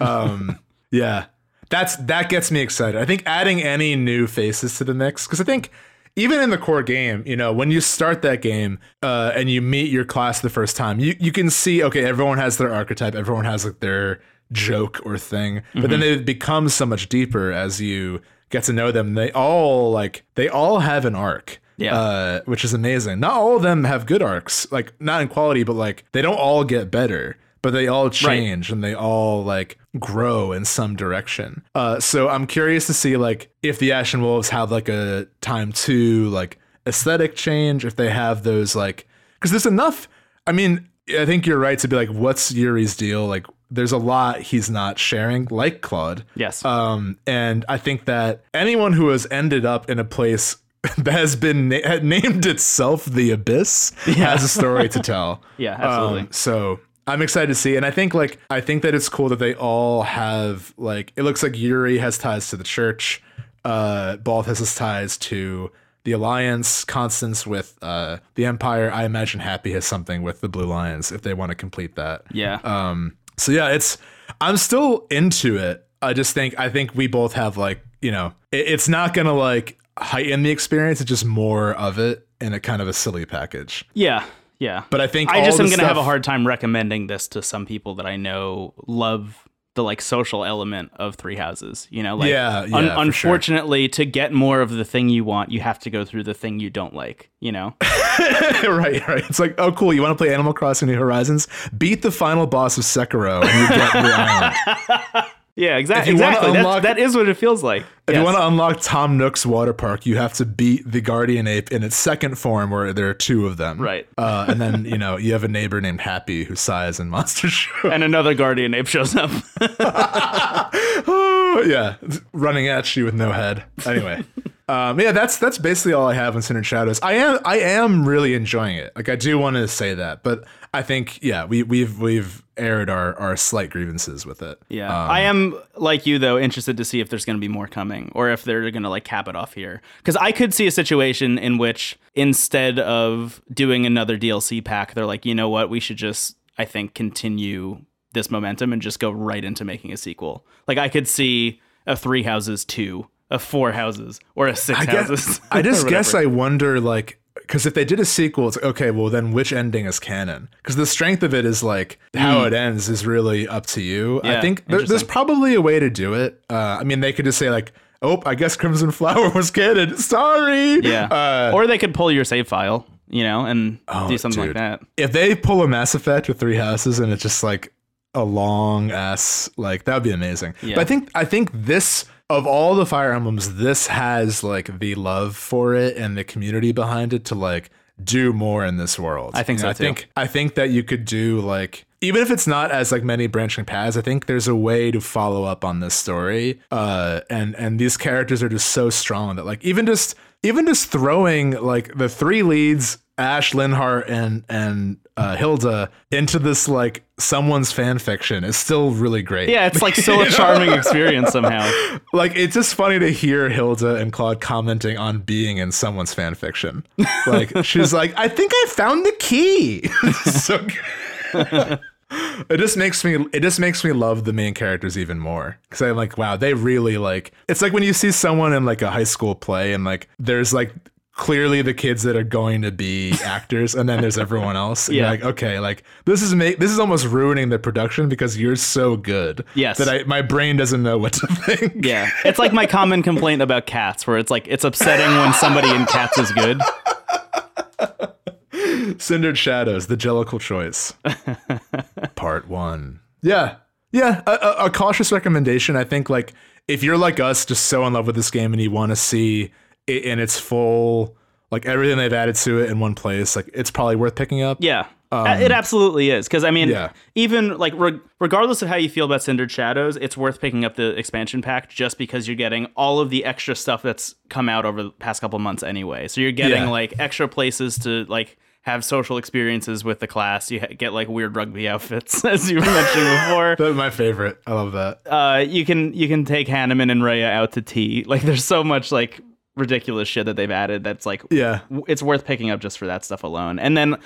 Um, yeah, that's that gets me excited. I think adding any new faces to the mix, because I think even in the core game, you know, when you start that game uh, and you meet your class the first time, you, you can see, okay, everyone has their archetype, everyone has like their joke or thing, but then it becomes so much deeper as you get to know them. They all like they all have an arc. Yeah. Uh, which is amazing. Not all of them have good arcs, like not in quality, but like they don't all get better, but they all change and they all like grow in some direction. Uh, so I'm curious to see like if the Ashen Wolves have like a time two like aesthetic change, if they have those like because there's enough. I mean, I think you're right to be like, what's Yuri's deal? Like, there's a lot he's not sharing, like Claude. Yes. Um, and I think that anyone who has ended up in a place that has been na- named itself the Abyss has a story to tell. Yeah, absolutely. Um, so I'm excited to see, and I think like I think that it's cool that they all have like it looks like Yuri has ties to the church, uh, Balth has his ties to the Alliance, Constance with uh, the Empire. I imagine Hapi has something with the Blue Lions if they want to complete that. yeah. Um, so yeah, it's I'm still into it. I just think I think we both have like you know it, it's not gonna like heighten the experience. It's just more of it in a kind of a silly package. yeah. Yeah. But I think I just am going to have a hard time recommending this to some people that I know love the like social element of Three Houses. You know, like Yeah, yeah, un- for sure. unfortunately, to get more of the thing you want, you have to go through the thing you don't like. You know, right, right. It's like, oh, cool. You want to play Animal Crossing: New Horizons? Beat the final boss of Sekiro, and you get the island. Yeah, exactly. Exactly. Unlock- that is what it feels like. If Yes. you want to unlock Tom Nook's water park, you have to beat the guardian ape in its second form, where there are two of them. Right. Uh, and then you know you have a neighbor named Hapi who sighs in Monster Show. and another guardian ape shows up. Oh, yeah, running at you with no head. Anyway, um, yeah, that's that's basically all I have on Cindered Shadows. I am I am really enjoying it. Like I do want to say that, but I think yeah, we we've we've aired our our slight grievances with it. Yeah, Um, I am like you though, interested to see if there's going to be more coming, or if they're going to like cap it off here. Because I could see a situation in which instead of doing another DLC pack, they're like, you know what, we should just, I think, continue this momentum and just go right into making a sequel. Like I could see a Three Houses two, a Four Houses, or a Six I guess, Houses. I just guess. I wonder like because if they did a sequel, it's okay, well then which ending is canon? Because the strength of it is like how it ends is really up to you. I Hmm. Think there, there's probably a way to do it. Uh, I mean, they could just say like, oh, I guess Crimson Flower was canon. Sorry. yeah, Uh, or they could pull your save file, you know, and do something like that. if they pull a Mass Effect with three houses and it's just like a long ass like that would be amazing. Yeah. But I think I think this of all the Fire Emblems, this has like the love for it and the community behind it to like do more in this world. I think You know, so, I too. think I think that you could do like even if it's not as like many branching paths, I think there's a way to follow up on this story. Uh and and these characters are just so strong that like even just even just throwing like the three leads Ash, Linhardt, and and uh, Hilda into this like someone's fan fiction is still really great. Yeah, it's like still a charming experience somehow. like it's just funny to hear Hilda and Claude commenting on being in someone's fan fiction. Like she's like, I think I found the key. so it just makes me it just makes me love the main characters even more because I'm like, wow, they really like. It's like when you see someone in like a high school play and like there's like clearly the kids that are going to be actors and then there's everyone else Yeah. like okay like this is make this is almost ruining the production because you're so good Yes. that I my brain doesn't know what to think Yeah, it's like my common complaint about cats, where it's like it's upsetting when somebody in cats is good. Cindered Shadows, the Jellicle Choice. Part one. Yeah. Yeah. A, a, a cautious recommendation. I think, like, if you're like us, just so in love with this game and you want to see it in its full, like, everything they've added to it in one place, like, it's probably worth picking up. Yeah, it absolutely is. Because I mean, Um, yeah. even like reg- regardless of how you feel about Cindered Shadows, it's worth picking up the expansion pack just because you're getting all of the extra stuff that's come out over the past couple months anyway. So you're getting Yeah. like extra places to like have social experiences with the class. You ha- get like weird rugby outfits, as you mentioned before. That's my favorite. I love that. Uh, you can you can take Hanneman and Rhea out to tea. Like there's so much like ridiculous shit that they've added that's like Yeah. it's worth picking up just for that stuff alone. And then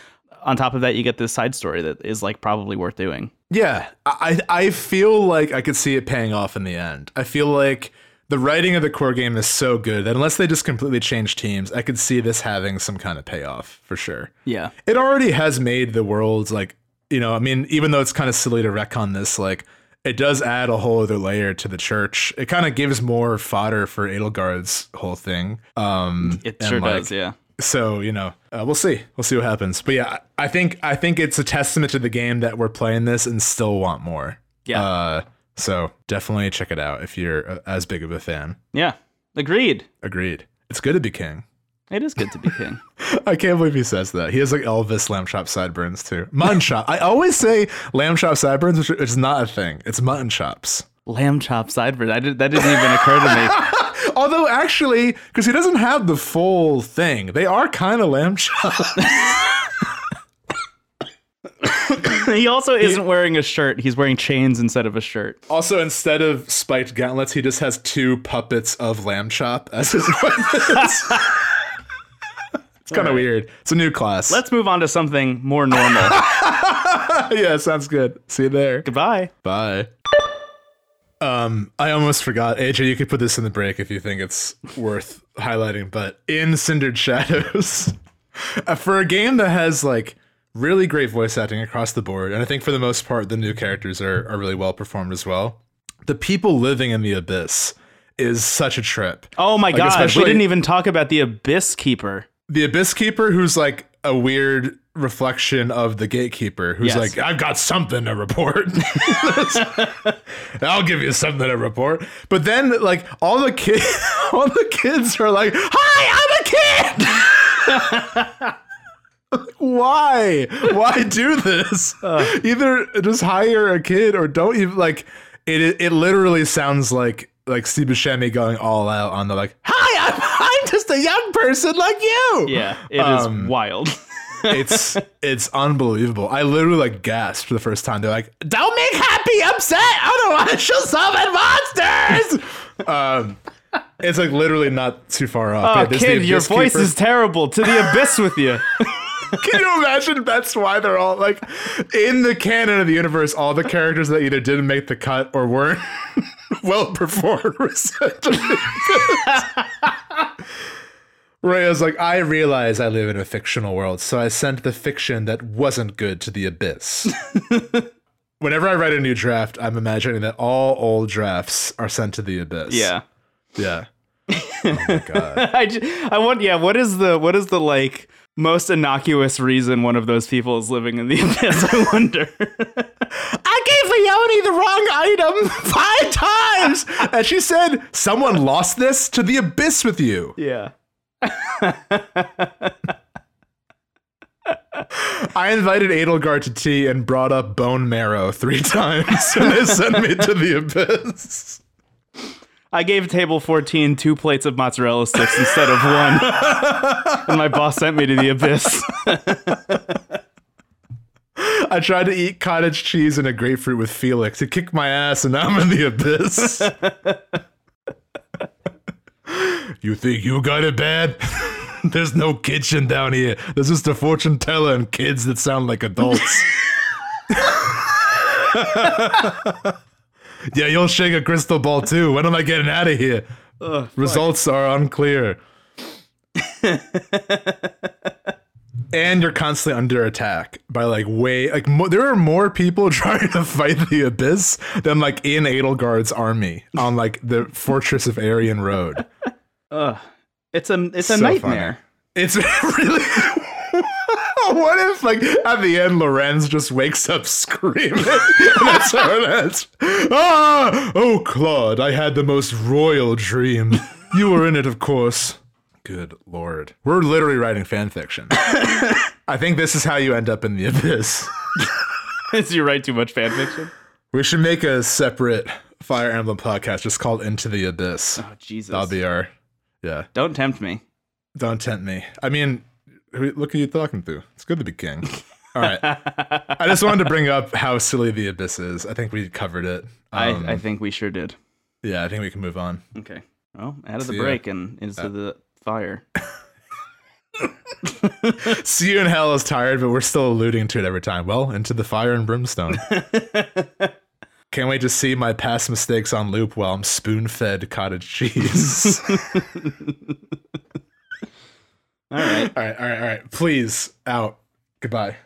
on top of that, you get this side story that is like probably worth doing. Yeah, I I feel like I could see it paying off in the end. I feel like the writing of the core game is so good that unless they just completely change teams, I could see this having some kind of payoff for sure. Yeah. It already has made the world like you know, I mean, even though it's kind of silly to wreck on this, like it does add a whole other layer to the church. It kind of gives more fodder for Edelgard's whole thing. Um, It sure like, does. Yeah. so you know uh, we'll see we'll see what happens but yeah i think i think it's a testament to the game that we're playing this and still want more Yeah. uh so definitely check it out if you're uh, as big of a fan Yeah. Agreed. agreed it's good to be king It is good to be king. i can't believe he says that he has like elvis lamb chop sideburns too mutton chop i always say lamb chop sideburns which is not a thing it's mutton chops Lamb chop sideburns. I did, that didn't even occur to me. although actually because he doesn't have the full thing they are kind of lamb chops he also isn't wearing a shirt. He's wearing chains instead of a shirt. Also, instead of spiked gauntlets, he just has two puppets of lamb chop as his weapons. It's kind of weird. It's a new class. Let's move on to something more normal. yeah, sounds good. See you there. Goodbye. Bye. Um, I almost forgot. AJ, you could put this in the break if you think it's worth highlighting. But in Cindered Shadows, uh, for a game that has like really great voice acting across the board, and I think for the most part the new characters are are really well performed as well. The people living in the abyss is such a trip. Oh my god. especially- We didn't even talk about the Abyss Keeper. The abyss keeper, who's like a weird reflection of the gatekeeper, who's Yes. like, I've got something to report. I'll give you something to report. But then, like, all the kids, all the kids are like, "Hi, I'm a kid." Why? Why do this? Uh. Either just hire a kid or don't even like. It it literally sounds like like Steve Buscemi going all out on the like, "Hi, I'm I'm just a young person like you." Yeah, it is Um, wild. it's it's unbelievable. I literally like gasped for the first time. They're like, "Don't make Hapi upset, I don't otherwise she'll summon monsters." um, it's like literally not too far off. Oh, Yeah, kid, your voice is terrible. To the abyss with you. Can you imagine? That's why they're all like in the canon of the universe. All the characters that either didn't make the cut or weren't well performed were sent to the abyss. Rhea's like, I realize I live in a fictional world, so I sent the fiction that wasn't good to the abyss. Whenever I write a new draft, I'm imagining that all old drafts are sent to the abyss. Yeah. Yeah. Oh my god. I, just, I want yeah, what is the what is the like most innocuous reason one of those people is living in the abyss? I wonder. I gave Leonie the wrong item five times. And she said, Someone lost this to the abyss with you. yeah. I invited Edelgard to tea and brought up bone marrow three times, and they sent me to the abyss. I gave table 14 two plates of mozzarella sticks instead of one. and my boss sent me to the abyss. I tried to eat cottage cheese and a grapefruit with Felix. He kicked my ass, and now I'm in the abyss. you think you got it bad? There's no kitchen down here. There's just a fortune teller and kids that sound like adults. Yeah, you'll shake a crystal ball too. When am I getting out of here? Oh, Results are unclear. and you're constantly under attack by like way like mo- there are more people trying to fight the abyss than like in Edelgard's army on like the fortress of Arianrhod. Ugh. It's a it's a So nightmare. It's really. what if, like, at the end, Lorenz just wakes up screaming? that's how it ends. Ah! Oh, Claude, I had the most royal dream. You were in it, of course. Good lord. We're literally writing fan fiction. I think this is how you end up in the abyss. Is you write too much fan fiction? We should make a separate Fire Emblem podcast just called Into the Abyss. Oh Jesus. That'll be our. Yeah. Don't tempt me. Don't tempt me. I mean, Who, look who you're talking to. It's good to be king. All right. I just wanted to bring up how silly the abyss is. I think we covered it. Um, I, I think we sure did. yeah, I think we can move on. Okay. Well, out of the See ya. break and Uh, into the fire. See you in hell is tired, but we're still alluding to it every time. Well, into the fire and brimstone. Can't wait to see my past mistakes on loop while I'm spoon fed cottage cheese. All right. all right, all right, all right. Please, out. Goodbye.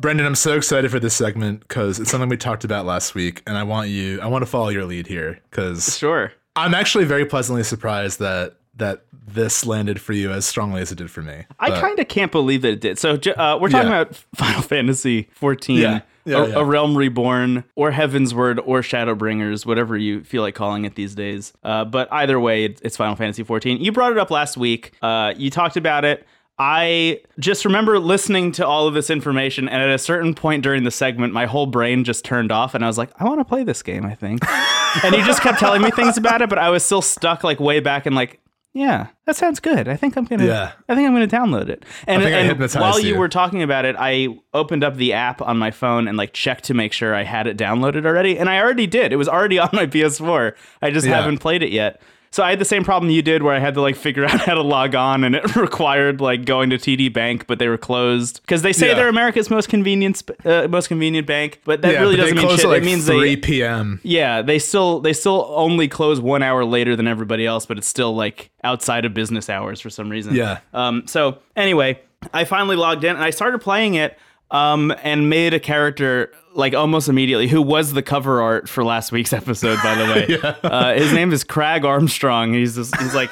Brendan, I'm so excited for this segment because it's something we talked about last week, and I want you, I want to follow your lead here because Sure. I'm actually very pleasantly surprised that that this landed for you as strongly as it did for me. I kind of can't believe that it did. So uh, we're talking Yeah. about Final Fantasy 14, Yeah. Yeah, a, yeah. a Realm Reborn, or Heavensward, or Shadowbringers, whatever you feel like calling it these days. Uh, but either way, it's Final Fantasy 14. You brought it up last week. Uh, you talked about it. I just remember listening to all of this information, and at a certain point during the segment, my whole brain just turned off, and I was like, I want to play this game, I think. and you just kept telling me things about it, but I was still stuck like way back in like, yeah, that sounds good. I think I'm gonna. Yeah. I think I'm gonna download it. And, and while you you. were talking about it, I opened up the app on my phone and like checked to make sure I had it downloaded already, and I already did. It was already on my PS4. I just Yeah. haven't played it yet. So I had the same problem you did, where I had to like figure out how to log on, and it required like going to TD Bank, but they were closed because they say Yeah. they're America's most convenient, uh, most convenient bank, but that yeah, really but doesn't mean shit. at like it means 3 they p.m. yeah, they still they still only close one hour later than everybody else, but it's still like outside of business hours for some reason. Yeah. Um. So anyway, I finally logged in and I started playing it. Um. And made a character like almost immediately who was the cover art for last week's episode. By the way, uh, his name is Crag Armstrong. He's just, he's like.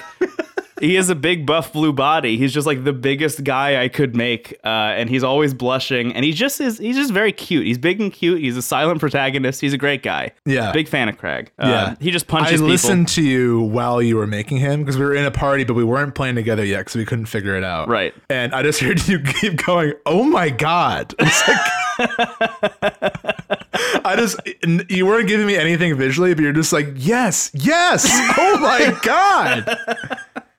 He has a big buff blue body. He's just like the biggest guy I could make, uh, and he's always blushing. And he just is. He's just very cute. He's big and cute. He's a silent protagonist. He's a great guy. Yeah. big fan of Craig. Uh, Yeah. he just I punches people. listened to you while you were making him because we were in a party, but we weren't playing together yet because we couldn't figure it out. Right. And I just heard you keep going, "Oh my god!" It's like, I just you weren't giving me anything visually, but you're just like, "Yes, yes! Oh my god!"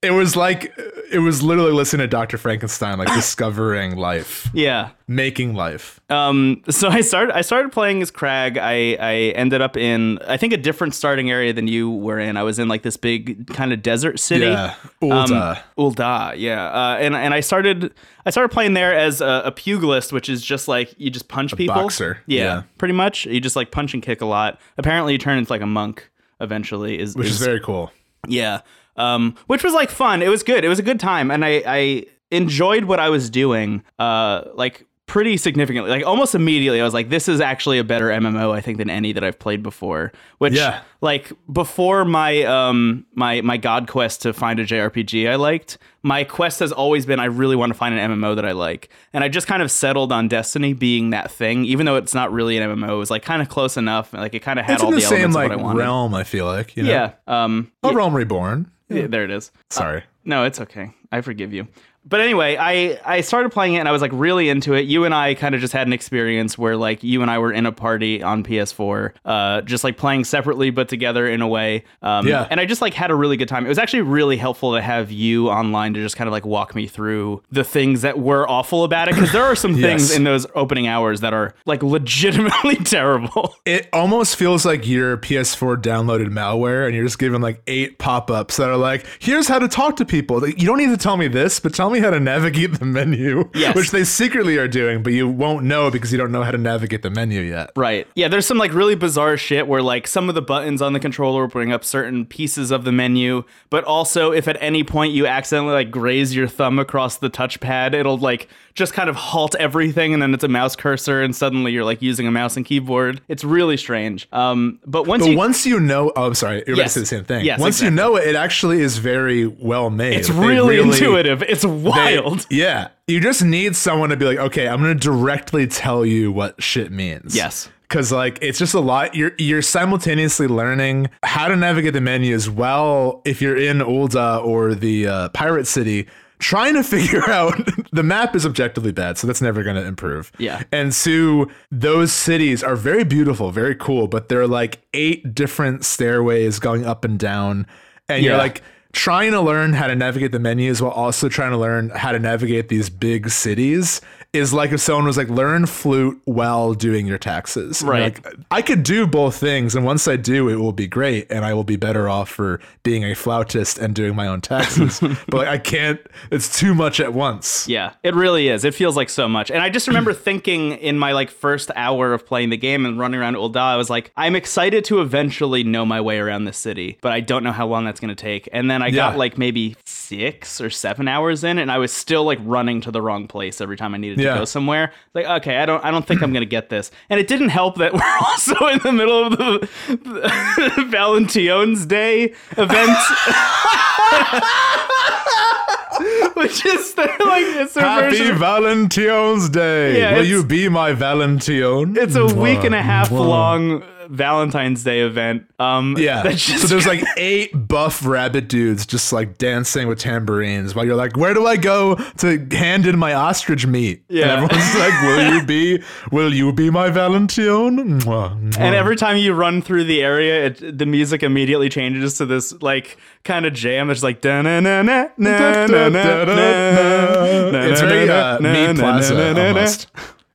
It was like it was literally listening to Dr. Frankenstein, like discovering life, Yeah. making life. Um. So I started. I started playing as Crag. I I ended up in I think a different starting area than you were in. I was in like this big kind of desert city. Yeah, Um, Ulta. Ul'dah, yeah, uh, and and I started I started playing there as a, a pugilist, which is just like you just punch people. boxer, yeah, yeah. pretty much. You just like punch and kick a lot. Apparently, you turn into like a monk eventually. Is which is very cool. yeah. Um, which was like fun. It was good. It was a good time, and I I enjoyed what I was doing. Uh, like pretty significantly, like almost immediately. I was like, this is actually a better MMO, I think, than any that I've played before. Which, Yeah. like before my um my my God quest to find a JRPG I liked, my quest has always been I really want to find an MMO that I like, and I just kind of settled on Destiny being that thing, even though it's not really an MMO. It was like kind of close enough. Like it kind of had It's all the, the, same elements like of what I wanted. realm. I feel like you know? Yeah. Um. a realm reborn. Yeah, there it is. Sorry. Uh, no, it's okay. I forgive you. But anyway, I I started playing it and I was like really into it. You and I kind of just had an experience where like you and I were in a party on PS4, uh, just like playing separately but together in a way. Um, Yeah. And I just like had a really good time. It was actually really helpful to have you online to just kind of like walk me through the things that were awful about it because there are some things in those opening hours that are like legitimately terrible. It almost feels like your PS4 downloaded malware and you're just given like eight pop ups that are like, here's how to talk to people. Like, You don't need to tell me this, but tell me how to navigate the menu, Yes. which they secretly are doing, but you won't know because you don't know how to navigate the menu yet. Right. Yeah, there's some like really bizarre shit where like some of the buttons on the controller bring up certain pieces of the menu, but also if at any point you accidentally like graze your thumb across the touchpad, it'll like just kind of halt everything and then it's a mouse cursor and suddenly you're like using a mouse and keyboard. It's really strange. Um but once But you once you know, oh, I'm sorry, you're about to say the same thing. Yes, once you know it, it actually is very well made. it's They really, intuitive. It's they- wild. yeah. You just need someone to be like, okay, I'm going to directly tell you what shit means. Yes. Cause like it's just a lot. You're you're simultaneously learning how to navigate the menu as well. If you're in Ul'dah or the uh, Pirate City, trying to figure out the map is objectively bad, so that's never going to improve. Yeah. And so those cities are very beautiful, very cool, but they're like eight different stairways going up and down, and you're like trying to learn how to navigate the menus while also trying to learn how to navigate these big cities is like if someone was like learn flute while doing your taxes. And Right. Like, I could do both things, and once I do, it will be great, and I will be better off for being a flautist and doing my own taxes. but like, I can't. It's too much at once. Yeah, it really is. It feels like so much. And I just remember thinking in my like first hour of playing the game and running around Ul'dah, I was like, I'm excited to eventually know my way around this city, but I don't know how long that's going to take. And then I got like maybe six or seven hours in, and I was still like running to the wrong place every time I needed to Yeah. go somewhere. Like, okay, I don't, I don't think I'm going to get this. And it didn't help that we're also in the middle of the, the Valentine's Day event. Which is the, like it's their Happy version Valentine's Day. Yeah, will you be my Valentine? It's a week and a half long Valentine's Day event. Um, Yeah. so there's like eight buff rabbit dudes just like dancing with tambourines while you're like, where do I go to hand in my ostrich meat? Yeah. And everyone's like, will you be, will you be my Valentine? And every time you run through the area, it, the music immediately changes to this like kind of jam. It's like da na na na na na na na. It's very uh, me plaza almost.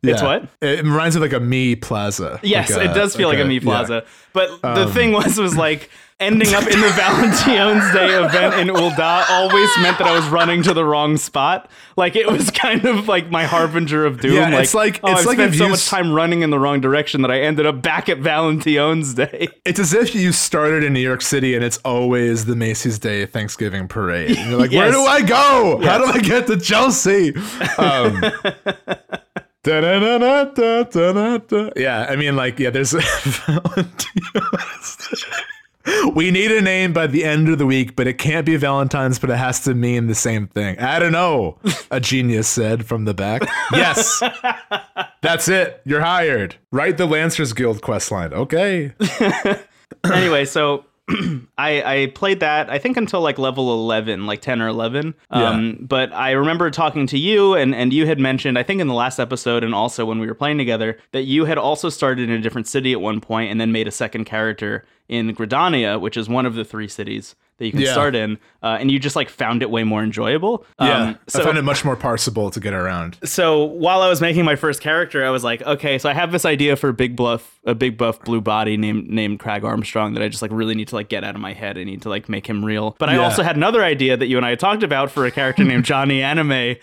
It's what? It reminds me of like a me plaza. Yes, Like it does feel like a, me yeah. plaza. But the thing was, was like ending up in the Valentine's Day event in Ul'dah always meant that I was running to the wrong spot. Like it was kind of like my harbinger of doom. Yeah, like, it's like- oh, it's I've like spent so much time running in the wrong direction that I ended up back at Valentine's Day. It's as if you started in New York City and it's always the Macy's Day Thanksgiving parade. And you're like, where do I go? How do I get to Chelsea? Um. Yeah, I mean, like, yeah, there's. we need a name by the end of the week, but it can't be Valentine's, but it has to mean the same thing. I don't know, a genius said from the back. Yes, that's it. You're hired. Write the Lancers Guild quest line. Okay. anyway, so I I played that I think until like level 11, like 10 or 11. Um but I remember talking to you and and you had mentioned I think in the last episode and also when we were playing together that you had also started in a different city at one point and then made a second character in Gridania, which is one of the three cities that you can Yeah. start in, uh, and you just like found it way more enjoyable. Yeah, Um, so I found it much more parsable to get around. so while I was making my first character, I was like, okay, so I have this idea for a big bluff, a big buff blue body named named Craig Armstrong that I just like really need to like get out of my head. I need to like make him real. But I also had another idea that you and I had talked about for a character named Johnny Anime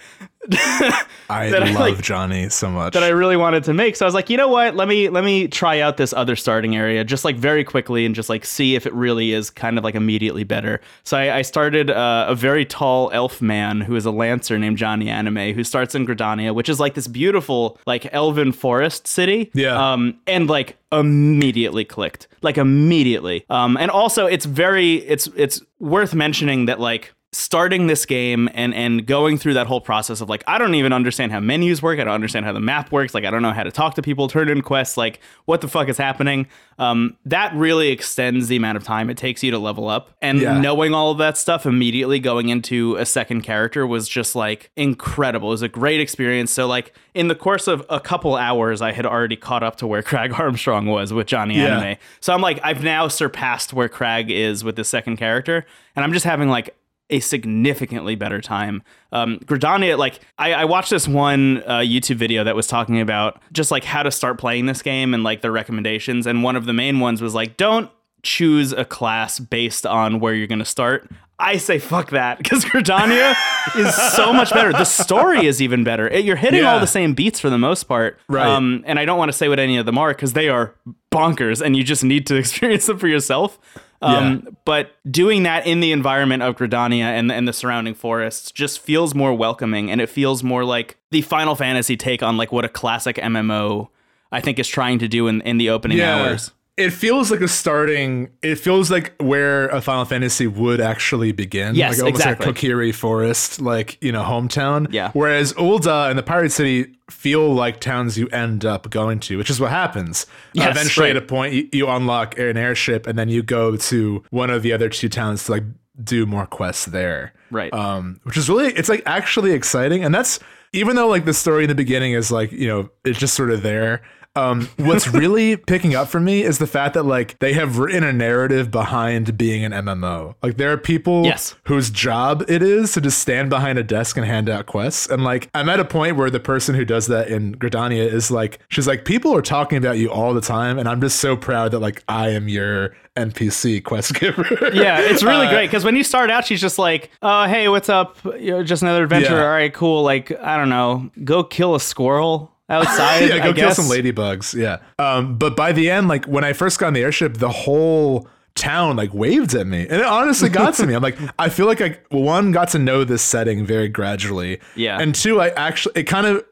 I love like- Johnny so much. that I really wanted to make. So I was like, you know what? Let me let me try out this other starting area just like very quickly and just like see if it really is kind of like immediately better. So I, I started uh, a very tall elf man who is a lancer named Johnny Anime who starts in Gridania, which is like this beautiful like elven forest city. Yeah. Um, and like immediately clicked, like immediately. Um, and also it's very it's it's worth mentioning that like starting this game and and going through that whole process of like I don't even understand how menus work. I don't understand how the map works. Like I don't know how to talk to people, turn in quests. Like what the fuck is happening? Um, that really extends the amount of time it takes you to level up. And Yeah. knowing all of that stuff immediately going into a second character was just like incredible. It was a great experience. So like in the course of a couple hours, I had already caught up to where Craig Armstrong was with Johnny Yeah. Anime. So I'm like I've now surpassed where Craig is with the second character, and I'm just having like a significantly better time. Um, Gridania, like I, I watched this one uh, YouTube video that was talking about just like how to start playing this game and like the recommendations, and one of the main ones was like, don't choose a class based on where you're going to start. I say fuck that because Gridania is so much better. The story is even better. It- you're hitting all the same beats for the most part. Right. Um, and I don't want to say what any of them are because they are bonkers and you just need to experience them for yourself. Um, Yeah. But doing that in the environment of Gridania and, and the surrounding forests just feels more welcoming and it feels more like the Final Fantasy take on like what a classic MMO I think is trying to do in, in the opening hours. It feels like a starting. It feels like where a Final Fantasy would actually begin. Yes, like almost exactly. like a Kokiri Forest, like you know, hometown. Yeah. Whereas Ul'dah and the Pirate City feel like towns you end up going to, which is what happens. Yes, Eventually, right. at a point, you, you unlock an airship, and then you go to one of the other two towns to like do more quests there. Right. Um, which is really, it's like actually exciting, and that's even though like the story in the beginning is like you know it's just sort of there. Um, what's really picking up for me is the fact that like they have written a narrative behind being an MMO. Like there are people Yes. whose job it is to just stand behind a desk and hand out quests. And like I'm at a point where the person who does that in Gridania is like, she's like, people are talking about you all the time, and I'm just so proud that like I am your NPC quest giver. Yeah, it's really Uh, great because when you start out, she's just like, "Uh, hey, what's up? You know, just another adventure. Yeah. All right, cool. Like, I don't know, go kill a squirrel outside. yeah, go I kill guess. some ladybugs. Yeah. Um, but by the end, like when I first got on the airship, the whole town like waved at me, and it honestly got to me. I'm like, I feel like I one got to know this setting very gradually. Yeah. And two, I actually it kind of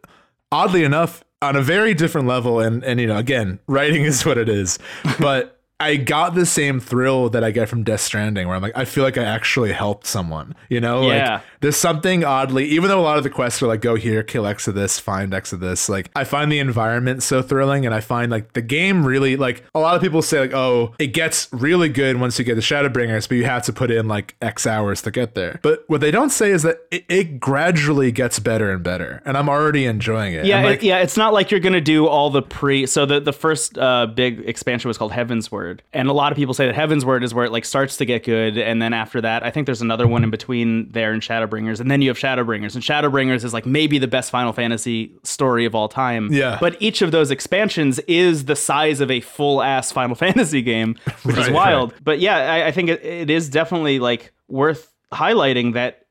oddly enough on a very different level, and and you know again, writing is what it is, but. I got the same thrill that I get from Death Stranding, where I'm like, I feel like I actually helped someone. You know, Yeah. like there's something oddly, even though a lot of the quests are like, go here, kill X of this, find X of this. Like, I find the environment so thrilling, and I find like the game really like a lot of people say like, oh, it gets really good once you get the Shadowbringers, but you have to put in like X hours to get there. But what they don't say is that it, it gradually gets better and better, and I'm already enjoying it. Yeah, I'm it- yeah. It's not like you're gonna do all the pre. So the the first uh, big expansion was called Heavensward, and a lot of people say that Heavensward is where it like starts to get good, and then after that, I think there's another one in between there and Shadowbringers, and then you have Shadowbringers, and Shadowbringers is like maybe the best Final Fantasy story of all time. Yeah. But each of those expansions is the size of a full ass Final Fantasy game, which is Right, wild. But yeah, I, I think it, it is definitely like worth highlighting that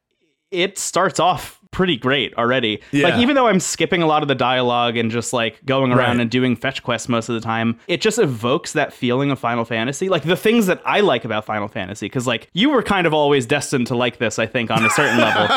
it starts off pretty great already. Like even though I'm skipping a lot of the dialogue and just like going around Right. and doing fetch quests most of the time, it just evokes that feeling of Final Fantasy. Like the things that I like about Final Fantasy cuz like you were kind of always destined to like this I think on a certain level.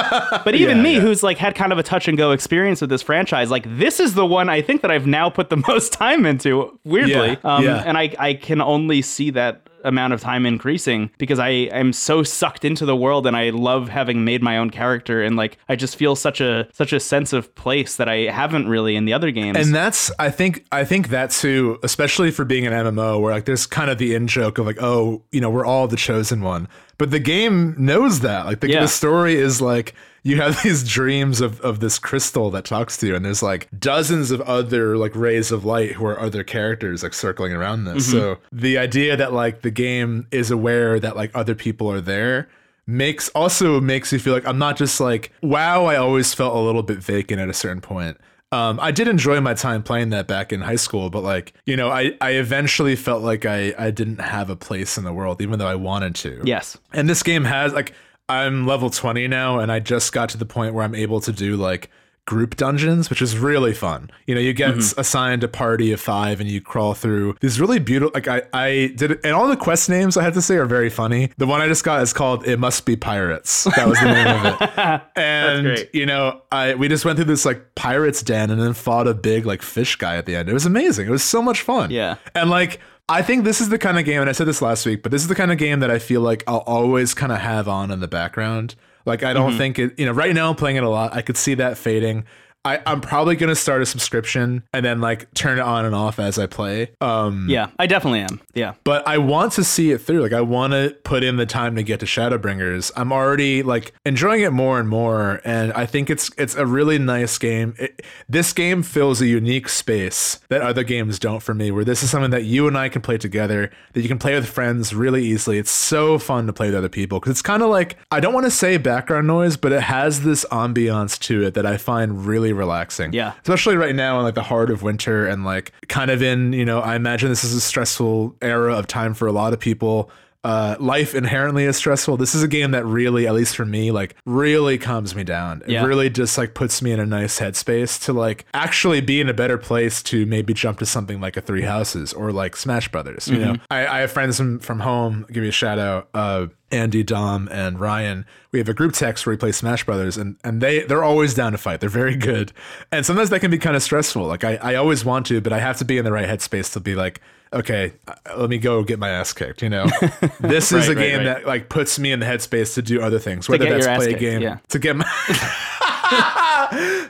But even Yeah, me yeah. who's like had kind of a touch and go experience with this franchise, like this is the one I think that I've now put the most time into weirdly. Yeah, um yeah. and I I can only see that amount of time increasing because I am so sucked into the world and I love having made my own character and like I just feel such a such a sense of place that I haven't really in the other games. And that's I think I think that too, especially for being an MMO, where like there's kind of the in joke of like, oh, you know, we're all the chosen one. But the game knows that. Like the, Yeah. the story is like you have these dreams of, of this crystal that talks to you, and there's like dozens of other like rays of light who are other characters like circling around this. So the idea that like the game is aware that like other people are there makes also makes you feel like I'm not just like wow I always felt a little bit vacant at a certain point. Um, I did enjoy my time playing that back in high school, but like you know, I, I eventually felt like I, I didn't have a place in the world, even though I wanted to. yes. And this game has like I'm level 20 now, and I just got to the point where I'm able to do like group dungeons, which is really fun. You know, you get Mm-hmm. assigned a party of five and you crawl through these really beautiful like I, I did it and all the quest names I have to say are very funny. The one I just got is called It Must Be Pirates. That was the name of it. And you know, I we just went through this like pirates den and then fought a big like fish guy at the end. It was amazing. It was so much fun. Yeah. And like I think this is the kind of game, and I said this last week, but this is the kind of game that I feel like I'll always kind of have on in the background. Like I don't mm-hmm. think it, you know, right now I'm playing it a lot. I could see that fading. I, I'm probably gonna start a subscription and then like turn it on and off as I play. Um, Yeah, I definitely am. Yeah. but I want to see it through. Like I want to put in the time to get to Shadowbringers. I'm already like enjoying it more and more, and I think it's it's a really nice game. It, this game fills a unique space that other games don't for me. Where this is something that you and I can play together, that you can play with friends really easily. It's so fun to play with other people because it's kind of like I don't want to say background noise, but it has this ambiance to it that I find really relaxing. Yeah. especially right now in like the heart of winter and like kind of in you know I imagine this is a stressful era of time for a lot of people. Uh, life inherently is stressful. This is a game that really, at least for me, like really calms me down. It really just like puts me in a nice headspace to like actually be in a better place to maybe jump to something like a Three Houses or like Smash Brothers. You know, I, I have friends from, from home. Give you a shout out. Uh, Andy, Dom, and Ryan. We have a group text where we play Smash Brothers, and and they they're always down to fight. They're very good, and sometimes that can be kind of stressful. Like I I always want to, but I have to be in the right headspace to be like, okay, uh, let me go get my ass kicked. You know, this is a right, game right. that like puts me in the headspace to do other things, whether that's play a game yeah. to get my.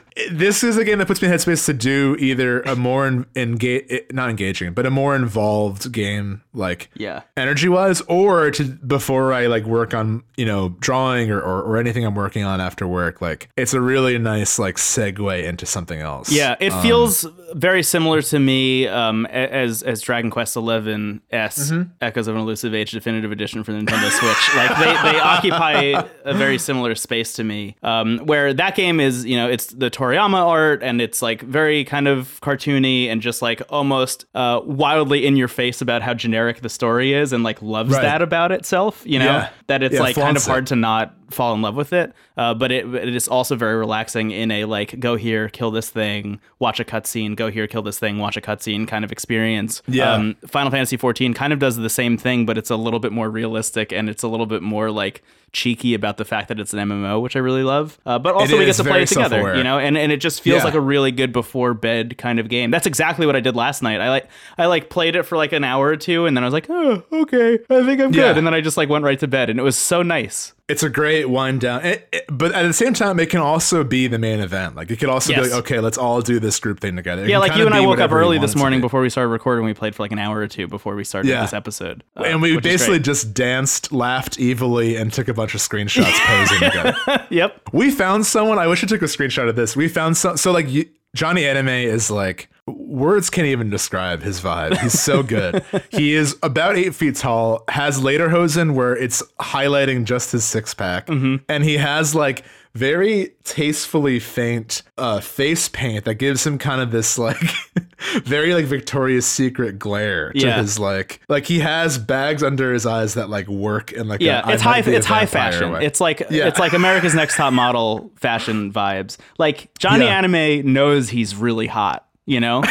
this is a game that puts me in headspace to do either a more en- engage, not engaging, but a more involved game, like Yeah. energy wise, or to before I like work on you know drawing or, or or anything I'm working on after work. Like it's a really nice like segue into something else. Yeah, it feels very similar to me um, as as Dragon Quest Eleven S Echoes of an Elusive Age Definitive Edition for the Nintendo Switch. Like they, they occupy a very similar space to me. Um, where that game is, you know, it's the Toriyama art and it's like very kind of cartoony and just like almost uh, wildly in your face about how generic the story is and like loves Right. that about itself. You know Yeah. that it's Yeah, like kind of flaunts it. hard to not fall in love with it. Uh, but it it is also very relaxing in a like go here, kill this thing, watch a cutscene, go here, kill this thing, watch a cutscene kind of experience. Yeah. Um, Final Fantasy 14 kind of does the same thing, but it's a little bit more realistic and it's a little bit more like cheeky about the fact that it's an MMO, which I really love. Uh, but also we get to play it together, self-aware. you know, and, and it just feels Yeah. like a really good before bed kind of game. That's exactly what I did last night. I like I like played it for like an hour or two, and then I was like, oh, okay, I think I'm Yeah. good, and then I just like went right to bed, and it was so nice. It's a great wind down. It- it- but at the same time, it can also be the main event. Like it could also Yes. be like, okay, let's all do this group thing together. It Yeah, like you and I woke up early this morning be. before we started recording. We played for like an hour or two before we started Yeah. this episode. uh, and we basically just danced, laughed evilly, and took a bunch of screenshots posing together. yep. We found someone. I wish I took a screenshot of this. We found some. So like you, Johnny Anime is like words can't even describe his vibe. He's so good. he is about eight feet tall. Has lederhosen where it's highlighting just his six pack, Mm-hmm. and he has like very tastefully faint uh, face paint that gives him kind of this like very like Victoria's Secret glare to Yeah. his like like he has bags under his eyes that like work and like Yeah, a, it's high. It's high fashion. way. It's like Yeah. it's like America's Next Top Model fashion vibes. Like Johnny Yeah. Anime knows he's really hot. You know,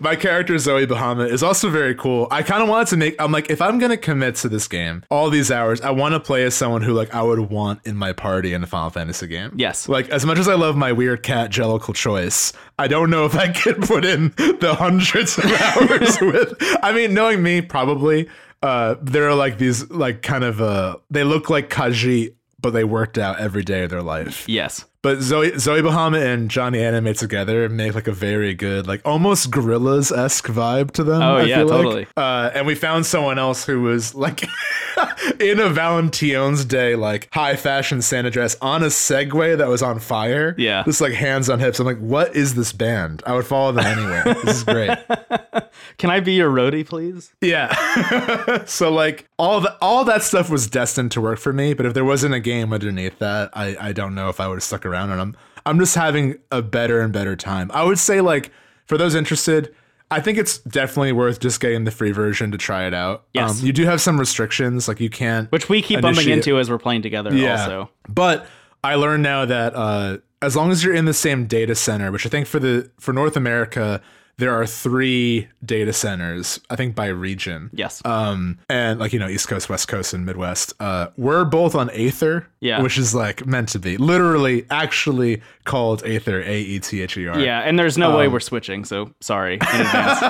My character Zoe Bahamut is also very cool. I kind of wanted to make. I'm like, if I'm gonna commit to this game, all these hours, I want to play as someone who like I would want in my party in a Final Fantasy game. Yes. Like as much as I love my weird cat Jellicle choice, I don't know if I could put in the hundreds of hours with. I mean, knowing me, probably. Uh, there are like these like kind of uh, they look like Kaji, but they worked out every day of their life. yes. But Zoe Zoe Bahamut and Johnny Anime together make like a very good, like almost Gorillaz esque vibe to them. Oh, I yeah, feel like. totally. Uh, and we found someone else who was like in a Valentine's Day like high fashion Santa dress on a Segway that was on fire. Yeah. just like hands on hips. I'm like, what is this band? I would follow them anywhere. this is great. Can I be your roadie, please? Yeah. so like all the all that stuff was destined to work for me, but if there wasn't a game underneath that, I I don't know if I would have stuck around and I'm I'm just having a better and better time. I would say like for those interested, I think it's definitely worth just getting the free version to try it out. Yes. Um, you do have some restrictions, like you can't Which we keep bumping into as we're playing together. yeah. Also. But I learned now that uh, as long as you're in the same data center, which I think for the for North America, there are three data centers, I think by region. Yes. Um, and like, you know, East Coast, West Coast, and Midwest. Uh, we're both on Aether, Yeah. which is like meant to be literally actually called Aether, A E T H E R. yeah, and there's no Um, way we're switching. So sorry in advance.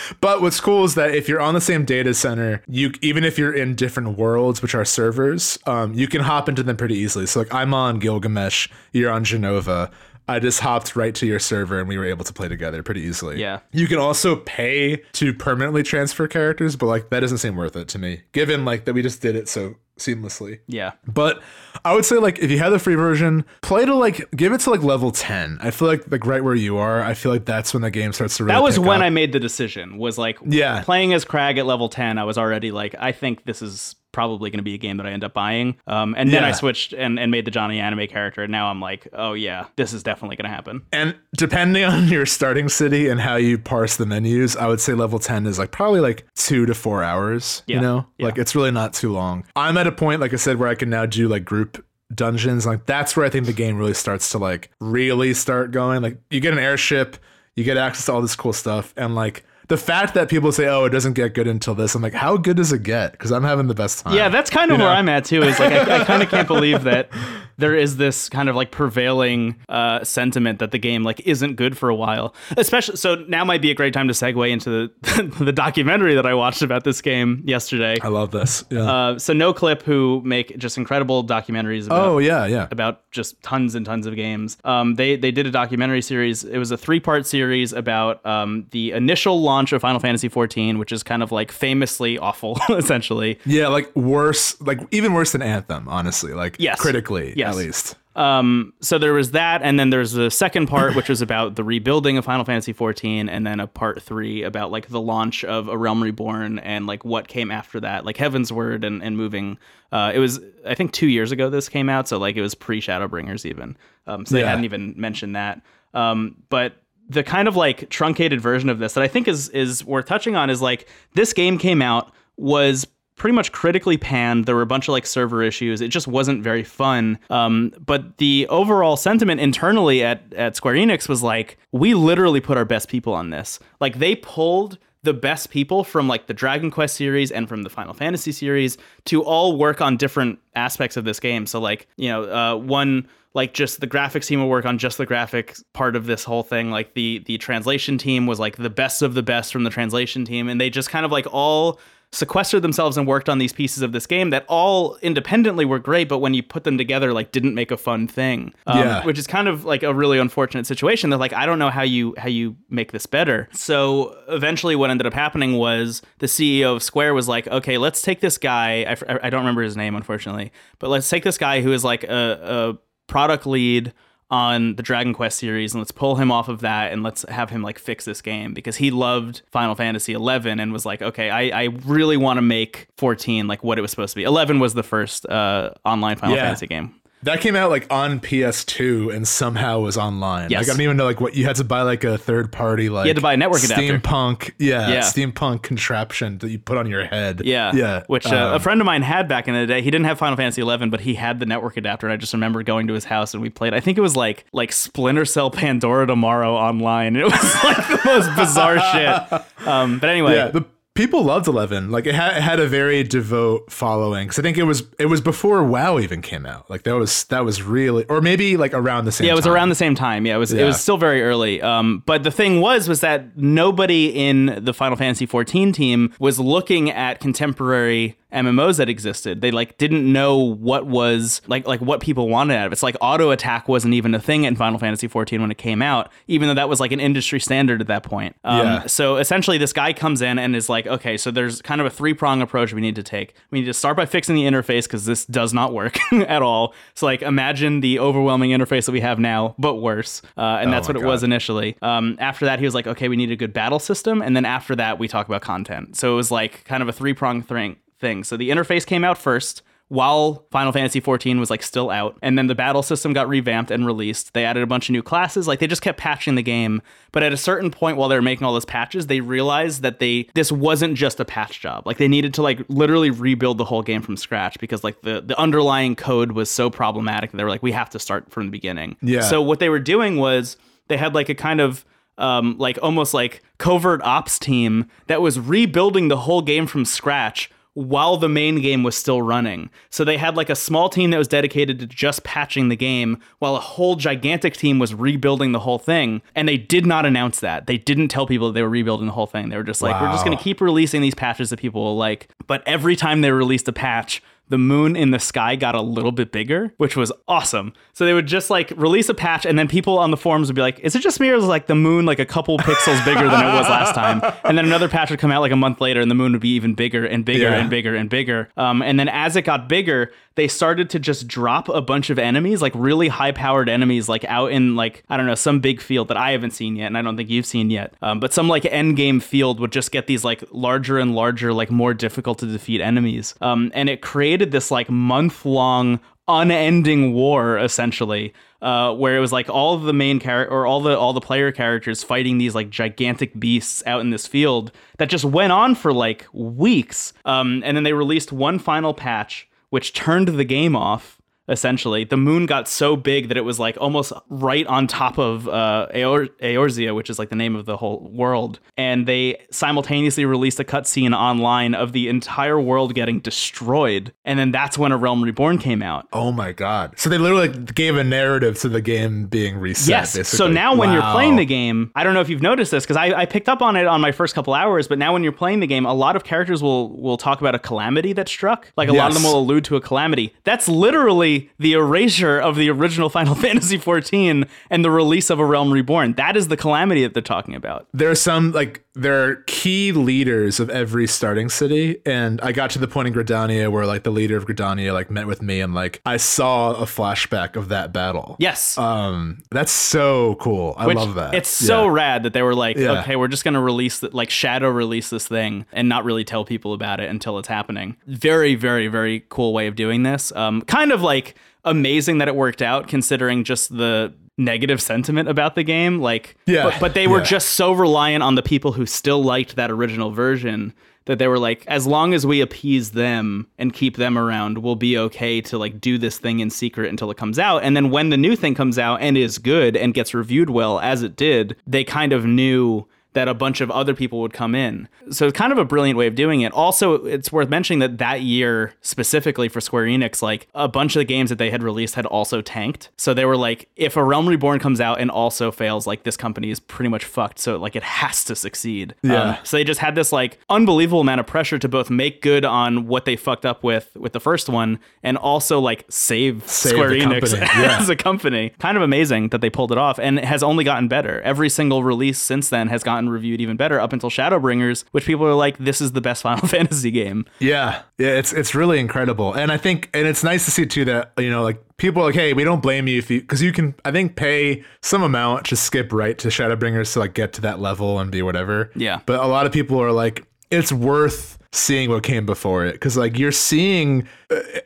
But what's cool is that if you're on the same data center, you even if you're in different worlds, which are servers, um, you can hop into them pretty easily. So like I'm on Gilgamesh, you're on Jenova. I just hopped right to your server and we were able to play together pretty easily. Yeah. You can also pay to permanently transfer characters, but like that doesn't seem worth it to me, given like that we just did it so seamlessly. yeah. But I would say like if you have the free version, play to like give it to like level ten. I feel like like right where you are, I feel like that's when the game starts to really. That was when up. I made the decision. Was like Yeah. playing as Crag at level 10, I was already like, I think this is probably going to be a game that I end up buying. Um, and then I switched and, and made the Johnny anime character. And now I'm like, oh yeah, this is definitely going to happen. And depending on your starting city and how you parse the menus, I would say level 10 is like probably like two to four hours. Yeah, You know, yeah. like it's really not too long. I'm at a point, like I said, where I can now do like group dungeons. Like that's where I think the game really starts to like really start going. Like you get an airship, you get access to all this cool stuff. And like the fact that people say, oh, it doesn't get good until this, I'm like, how good does it get? Because I'm having the best time. Yeah, that's kind of You where know? I'm at too. Is like I, I kind of can't believe that there is this kind of like prevailing uh, sentiment that the game like isn't good for a while. Especially so now might be a great time to segue into the the documentary that I watched about this game yesterday. I love this. Yeah. Uh, so Noclip who make just incredible documentaries about oh yeah, yeah. about just tons and tons of games. Um, they they did a documentary series. It was a three part series about um, the initial launch of Final Fantasy XIV, which is kind of like famously awful, essentially. Yeah, like worse, like even worse than Anthem, honestly. Like Yes. critically, Yes. At least. Um, so there was that, and then there's the second part, which was about the rebuilding of Final Fantasy XIV, and then a part three about like the launch of A Realm Reborn and like what came after that, like Heavensward and and moving. Uh, it was I think two years ago this came out, so like it was pre Shadowbringers even. Um, so they Yeah. hadn't even mentioned that. Um, but the kind of like truncated version of this that I think is is worth touching on is like this game came out was pretty much critically panned. There were a bunch of like server issues. It just wasn't very fun. Um, but the overall sentiment internally at at Square Enix was like, we literally put our best people on this. Like they pulled the best people from like the Dragon Quest series and from the Final Fantasy series to all work on different aspects of this game. So like, you know, uh, one like just the graphics team will work on just the graphics part of this whole thing. Like the the translation team was like the best of the best from the translation team, and they just kind of like all sequestered themselves and worked on these pieces of this game that all independently were great, but when you put them together, like didn't make a fun thing. Um, Yeah. Which is kind of like a really unfortunate situation. That like I don't know how you how you make this better. So eventually, what ended up happening was the CEO of Square was like, okay, let's take this guy. I, I don't remember his name unfortunately, but let's take this guy who is like a, a product lead on the Dragon Quest series and let's pull him off of that and let's have him like fix this game because he loved Final Fantasy 11 and was like, okay, I, I really want to make 14 like what it was supposed to be. 11 was the first uh, online Final Yeah. Fantasy game. That came out like on PS2 and somehow was online. Yes. Like I don't even know like what you had to buy like a third party like you had to buy a network adapter. steampunk yeah, Yeah. steampunk contraption that you put on your head. Yeah, Yeah. Which uh, Um, a friend of mine had back in the day. He didn't have Final Fantasy 11, but he had the network adapter. And I just remember going to his house and we played. I think it was like like Splinter Cell Pandora Tomorrow online. It was like the most bizarre shit. Um, but anyway, yeah, the people loved 11. Like it had, it had a very devout following cuz I think it was it was before WoW even came out. Like that was that was really or maybe like around the same Yeah, it was time. around the same time. Yeah, it was it was still very early. Um, but the thing was was that nobody in the Final Fantasy 14 team was looking at contemporary MMOs that existed. They like didn't know what was like like what people wanted out of it. It's like auto attack wasn't even a thing in Final Fantasy 14 when it came out, even though that was like an industry standard at that point. Um, Yeah. So essentially, this guy comes in and is like, okay, so there's kind of a three prong approach we need to take. We need to start by fixing the interface because this does not work at all. So like, imagine the overwhelming interface that we have now, but worse. Uh, and that's my what it was initially. Um, after that, he was like, okay, we need a good battle system, and then after that, we talk about content. So it was like kind of a three prong thing. Thing. So the interface came out first while Final Fantasy 14 was like still out and then the battle system got revamped and released. They added a bunch of new classes, like they just kept patching the game, but at a certain point while they were making all those patches, they realized that they this wasn't just a patch job. Like they needed to like literally rebuild the whole game from scratch because like the the underlying code was so problematic. They were like we have to start from the beginning. Yeah. So what they were doing was they had like a kind of um, like almost like covert ops team that was rebuilding the whole game from scratch while the main game was still running. So they had like a small team that was dedicated to just patching the game while a whole gigantic team was rebuilding the whole thing. And they did not announce that. They didn't tell people that they were rebuilding the whole thing. They were just like, we're just going to keep releasing these patches that people will like. But every time they released a patch, the moon in the sky got a little bit bigger, which was awesome. So they would just like release a patch, and then people on the forums would be like, "Is it just me, or is like the moon like a couple pixels bigger than it was last time?" And then another patch would come out like a month later, and the moon would be even bigger and bigger Yeah. and bigger and bigger. Um, and then as it got bigger, they started to just drop a bunch of enemies, like really high-powered enemies, like out in like I don't know some big field that I haven't seen yet, and I don't think you've seen yet. Um, but some like end game field would just get these like larger and larger, like more difficult to defeat enemies. Um, and it created this like month-long unending war essentially uh, where it was like all the main character or all the all the player characters fighting these like gigantic beasts out in this field that just went on for like weeks. Um, and then they released one final patch which turned the game off essentially. The moon got so big that it was like almost right on top of uh, Eor- Eorzea, which is like the name of the whole world. And they simultaneously released a cutscene online of the entire world getting destroyed. And then that's when A Realm Reborn came out. Oh my god! So they literally gave a narrative to the game being reset. Yes. Basically. So now when you're playing the game, I don't know if you've noticed this because I, I picked up on it on my first couple hours, but now when you're playing the game, a lot of characters will will talk about a calamity that struck. Like a lot of them will allude to a calamity. That's literally the erasure of the original Final Fantasy XIV and the release of A Realm Reborn. That is the calamity that they're talking about. there are some like there are key leaders of every starting city and i got to the point in gridania where like the leader of gridania like met with me and like i saw a flashback of that battle Yes. um that's so cool i Which- love that It's so Yeah. rad that they were like, Yeah. okay, we're just gonna release it, like shadow release this thing and not really tell people about it until it's happening. Very, very, very cool way of doing this. Um, kind of like amazing that it worked out considering just the negative sentiment about the game. Like, Yeah. but, but they were Yeah. just so reliant on the people who still liked that original version that they were like, as long as we appease them and keep them around, we'll be okay to like do this thing in secret until it comes out. And then when the new thing comes out and is good and gets reviewed well, as it did, they kind of knew that a bunch of other people would come in. So it's kind of a brilliant way of doing it. Also, it's worth mentioning that that year specifically for Square Enix, like a bunch of the games that they had released had also tanked. So they were like, if a Realm Reborn comes out and also fails, like this company is pretty much fucked. So like it has to succeed. Yeah. Um, so they just had this like unbelievable amount of pressure to both make good on what they fucked up with with the first one and also like save, Save Square Enix yeah. as a company. Kind of amazing that they pulled it off and it has only gotten better. Every single release since then has gotten reviewed even better up until Shadowbringers, which people are like, this is the best Final Fantasy game. Yeah, yeah, it's it's really incredible, and I think, and it's nice to see too that you know, like people are like, hey, we don't blame you if you, because you can, I think, pay some amount to skip right to Shadowbringers to like get to that level and be whatever. Yeah. but a lot of people are like, it's worth seeing what came before it because like you're seeing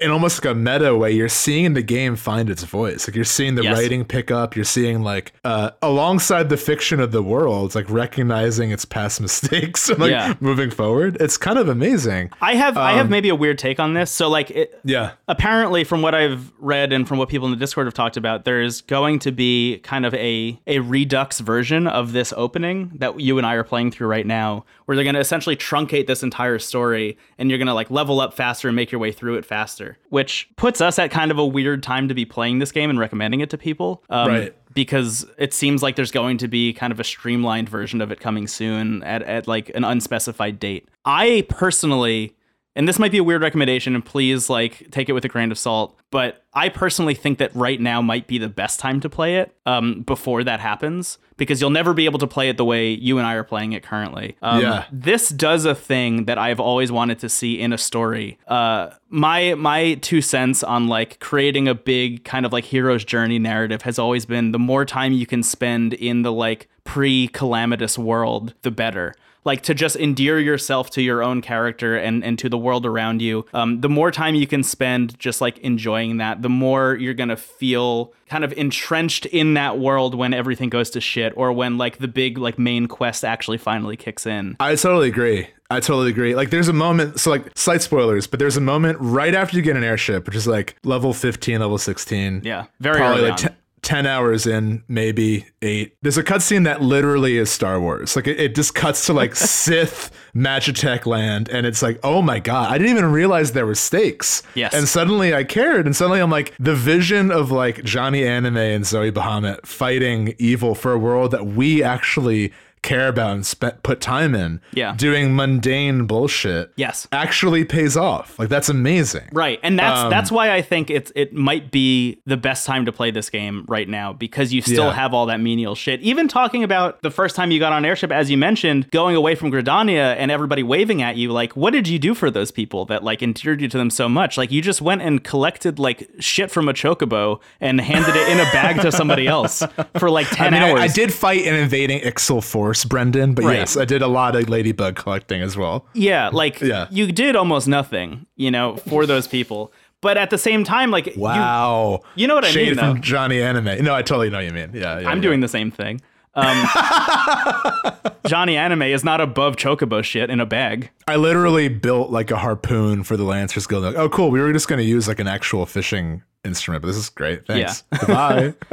in almost like a meta way you're seeing the game find its voice like you're seeing the Yes. writing pick up you're seeing like uh alongside the fiction of the world like recognizing its past mistakes and like Yeah. moving forward it's kind of amazing I have I have maybe a weird take on this. So like it, yeah apparently from what I've read and from what people in the Discord have talked about, there's going to be kind of a a redux version of this opening that you and I are playing through right now, where they're going to essentially truncate this entire story and you're going to like level up faster and make your way through it faster, which puts us at kind of a weird time to be playing this game and recommending it to people. Um, Right. Because it seems like there's going to be kind of a streamlined version of it coming soon at, at like an unspecified date. I personally and this might be a weird recommendation and please like take it with a grain of salt but i personally think that right now might be the best time to play it um, before that happens because you'll never be able to play it the way you and i are playing it currently. Um, Yeah. this does a thing that i've always wanted to see in a story. Uh, my my two cents on like creating a big kind of like hero's journey narrative has always been the more time you can spend in the like pre-calamitous world the better like to just endear yourself to your own character and, and to the world around you um, the more time you can spend just like enjoying that the more you're gonna feel kind of entrenched in that world when everything goes to shit or when like the big like main quest actually finally kicks in I totally agree. I totally agree. Like, there's a moment, so like, slight spoilers, but there's a moment right after you get an airship, which is like level 15, level 16. yeah very Probably early like on. Te- 10 hours in, maybe eight. There's a cutscene that literally is Star Wars. Like, it, it just cuts to like Sith Magitech land, and it's like, oh my God, I didn't even realize there were stakes. Yes. And suddenly I cared, and suddenly I'm like, the vision of like Johnny Anime and Zoe Bahamut fighting evil for a world that we actually care about and spe- put time in Yeah. doing mundane bullshit yes actually pays off like that's amazing Right, and that's Um, that's why I think it's it might be the best time to play this game right now because you still Yeah. have all that menial shit. Even talking about the first time you got on airship, as you mentioned, going away from Gridania and everybody waving at you, like what did you do for those people that like endeared you to them so much? Like you just went and collected like shit from a chocobo and handed it in a bag to somebody else for like I ten mean, hours. I did fight an invading Ixal force, Brendan, but Right. yes, I did a lot of ladybug collecting as well. Yeah, like Yeah. you did almost nothing, you know, for those people. But at the same time, like Wow. you know what I Shade mean, though. from Johnny Anime. No, I totally know what you mean. Yeah, yeah I'm yeah. doing the same thing. Um, Johnny Anime is not above Chocobo shit in a bag. I literally built like a harpoon for the Lancers Guild. Like, oh, cool. We were just going to use like an actual fishing instrument, but this is great. Thanks. Goodbye.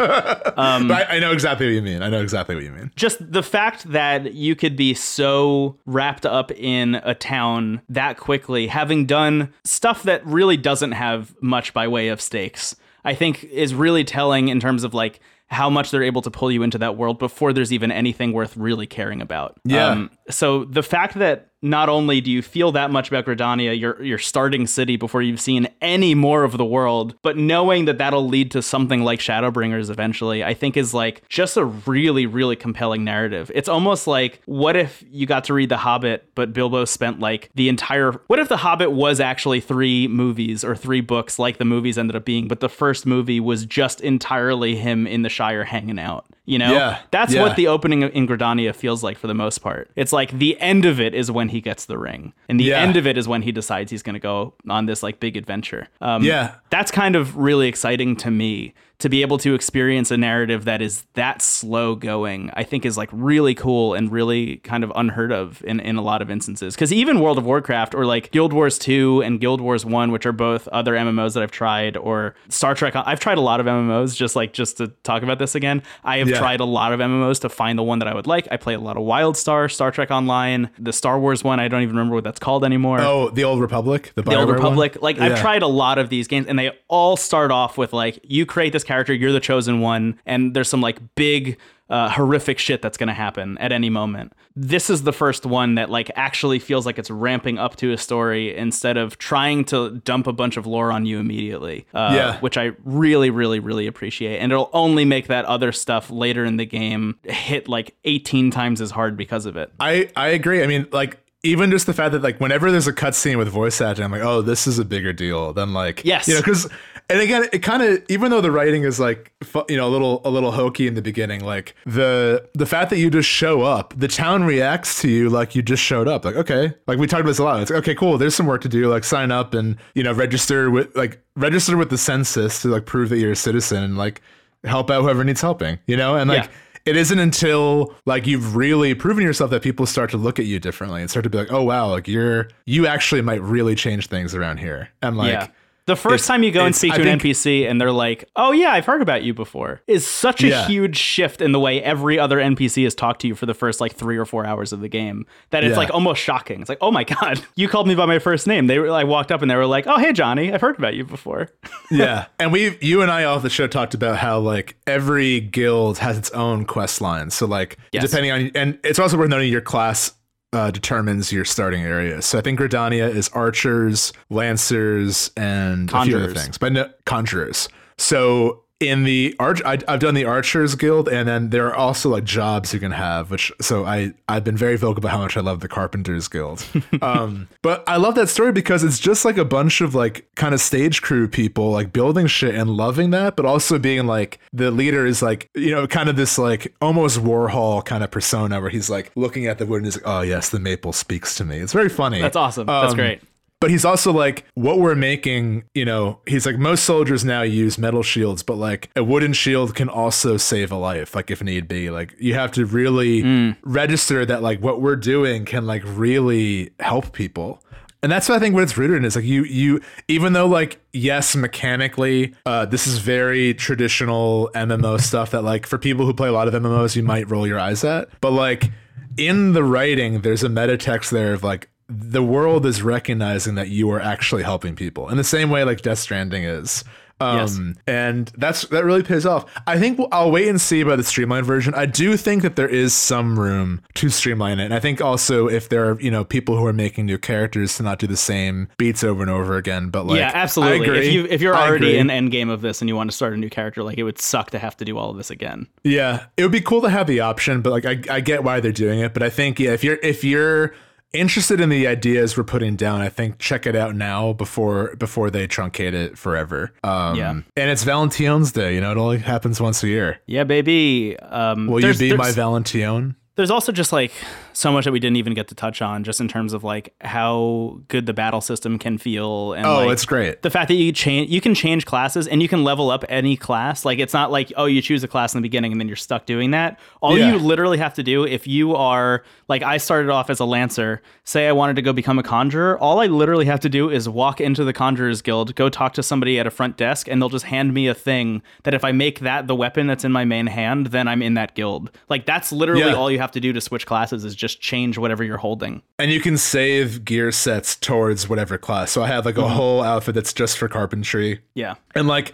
um, but I, I know exactly what you mean. I know exactly what you mean. Just the fact that you could be so wrapped up in a town that quickly, having done stuff that really doesn't have much by way of stakes, I think is really telling in terms of like how much they're able to pull you into that world before there's even anything worth really caring about. Yeah. Um, so the fact that not only do you feel that much about Gridania, your your starting city before you've seen any more of the world, but knowing that that'll lead to something like Shadowbringers eventually, I think is like just a really really compelling narrative. It's almost like what if you got to read The Hobbit, but Bilbo spent like the entire What if The Hobbit was actually 3 movies or 3 books like the movies ended up being, but the first movie was just entirely him in the Shire hanging out. You know, Yeah, that's yeah. what the opening in Gridania feels like for the most part. It's like the end of it is when he gets the ring, and the Yeah. end of it is when he decides he's going to go on this like big adventure. Um, Yeah. that's kind of really exciting to me to be able to experience a narrative that is that slow going. I think is like really cool and really kind of unheard of in in a lot of instances. Because even World of Warcraft or like Guild Wars two and Guild Wars one, which are both other MMOs that I've tried, or Star Trek. I've tried a lot of MMOs. Just like just to talk about this again, I have Yeah. tried a lot of MMOs to find the one that I would like. I play a lot of WildStar, Star Trek Online, the Star Wars one. I don't even remember what that's called anymore. Oh, the Old Republic, the, the Old Republic. one? Like I've tried a lot of these games, and they all start off with like you create this character, you're the chosen one, and there's some like big. Uh, horrific shit that's going to happen at any moment. This is the first one that like actually feels like it's ramping up to a story instead of trying to dump a bunch of lore on you immediately. Uh, Yeah. which I really, really, really appreciate, and it'll only make that other stuff later in the game hit like 18 times as hard because of it. I I agree. I mean, like even just the fact that like whenever there's a cutscene with voice acting, I'm like, oh, this is a bigger deal than like Yes. you know, because and again, it kind of even though the writing is like you know a little a little hokey in the beginning, like the the fact that you just show up, the town reacts to you like you just showed up. Like okay, like we talked about this a lot. It's like, okay, cool. There's some work to do. Like sign up and you know register with like register with the census to like prove that you're a citizen and like help out whoever needs helping. You know, and like Yeah. it isn't until like you've really proven yourself that people start to look at you differently and start to be like, oh wow, like you're you actually might really change things around here. And like yeah. The first it's- time you go and speak I to an think- NPC and they're like, "Oh yeah, I've heard about you before," is such a Yeah. huge shift in the way every other NPC has talked to you for the first like three or four hours of the game that it's Yeah. like almost shocking. It's like, "Oh my god, you called me by my first name." They were like walked up and they were like, "Oh hey Johnny, I've heard about you before." yeah. And we you and I off the show talked about how like every guild has its own quest line. So like Yes. depending on and it's also worth noting your class uh, determines your starting area. So I think Gridania is archers, lancers, and a few other Conjurers. things, but no, conjurers. So in the arch, I, I've done the archers guild, and then there are also like jobs you can have. Which so I I've been very vocal about how much I love the carpenters guild. um, but I love that story because it's just like a bunch of like kind of stage crew people like building shit and loving that, but also being like the leader is like you know kind of this like almost Warhol kind of persona where he's like looking at the wood and he's like, oh yes, the maple speaks to me. It's very funny. That's awesome. That's Um, great. But he's also like, what we're making, you know, he's like, most soldiers now use metal shields, but like a wooden shield can also save a life, like if need be. Like you have to really Mm. register that like what we're doing can like really help people. And that's what I think what it's rooted in is like you you even though like yes mechanically uh this is very traditional MMO stuff that like for people who play a lot of MMOs you might roll your eyes at but like in the writing there's a meta text there of like the world is recognizing that you are actually helping people in the same way like Death Stranding is. Um, Yes. and that's that really pays off. I think we'll, I'll wait and see about the streamlined version. I do think that there is some room to streamline it, and I think also if there are you know people who are making new characters to not do the same beats over and over again. But like, yeah, I absolutely. agree. If you if you're I already agree. in end game of this and you want to start a new character, like it would suck to have to do all of this again. Yeah, it would be cool to have the option, but like I, I get why they're doing it. But I think yeah, if you're if you're interested in the ideas we're putting down, I think check it out now before before they truncate it forever. Um, Yeah. and it's Valentine's Day. You know, it only happens once a year. Yeah, baby. Um, Will you be my Valentine? There's also just like so much that we didn't even get to touch on, just in terms of like how good the battle system can feel. And Oh, like, it's great. the fact that you change you can change classes and you can level up any class like it's not like oh you choose a class in the beginning and then you're stuck doing that all Yeah. you literally have to do if you are like i started off as a lancer say i wanted to go become a conjurer all i literally have to do is walk into the conjurers guild go talk to somebody at a front desk and they'll just hand me a thing that if i make that the weapon that's in my main hand then i'm in that guild like that's literally Yeah. all you have to do to switch classes is just change whatever you're holding And you can save gear sets towards whatever class. So I have like Mm-hmm. a whole outfit that's just for carpentry. yeah And like,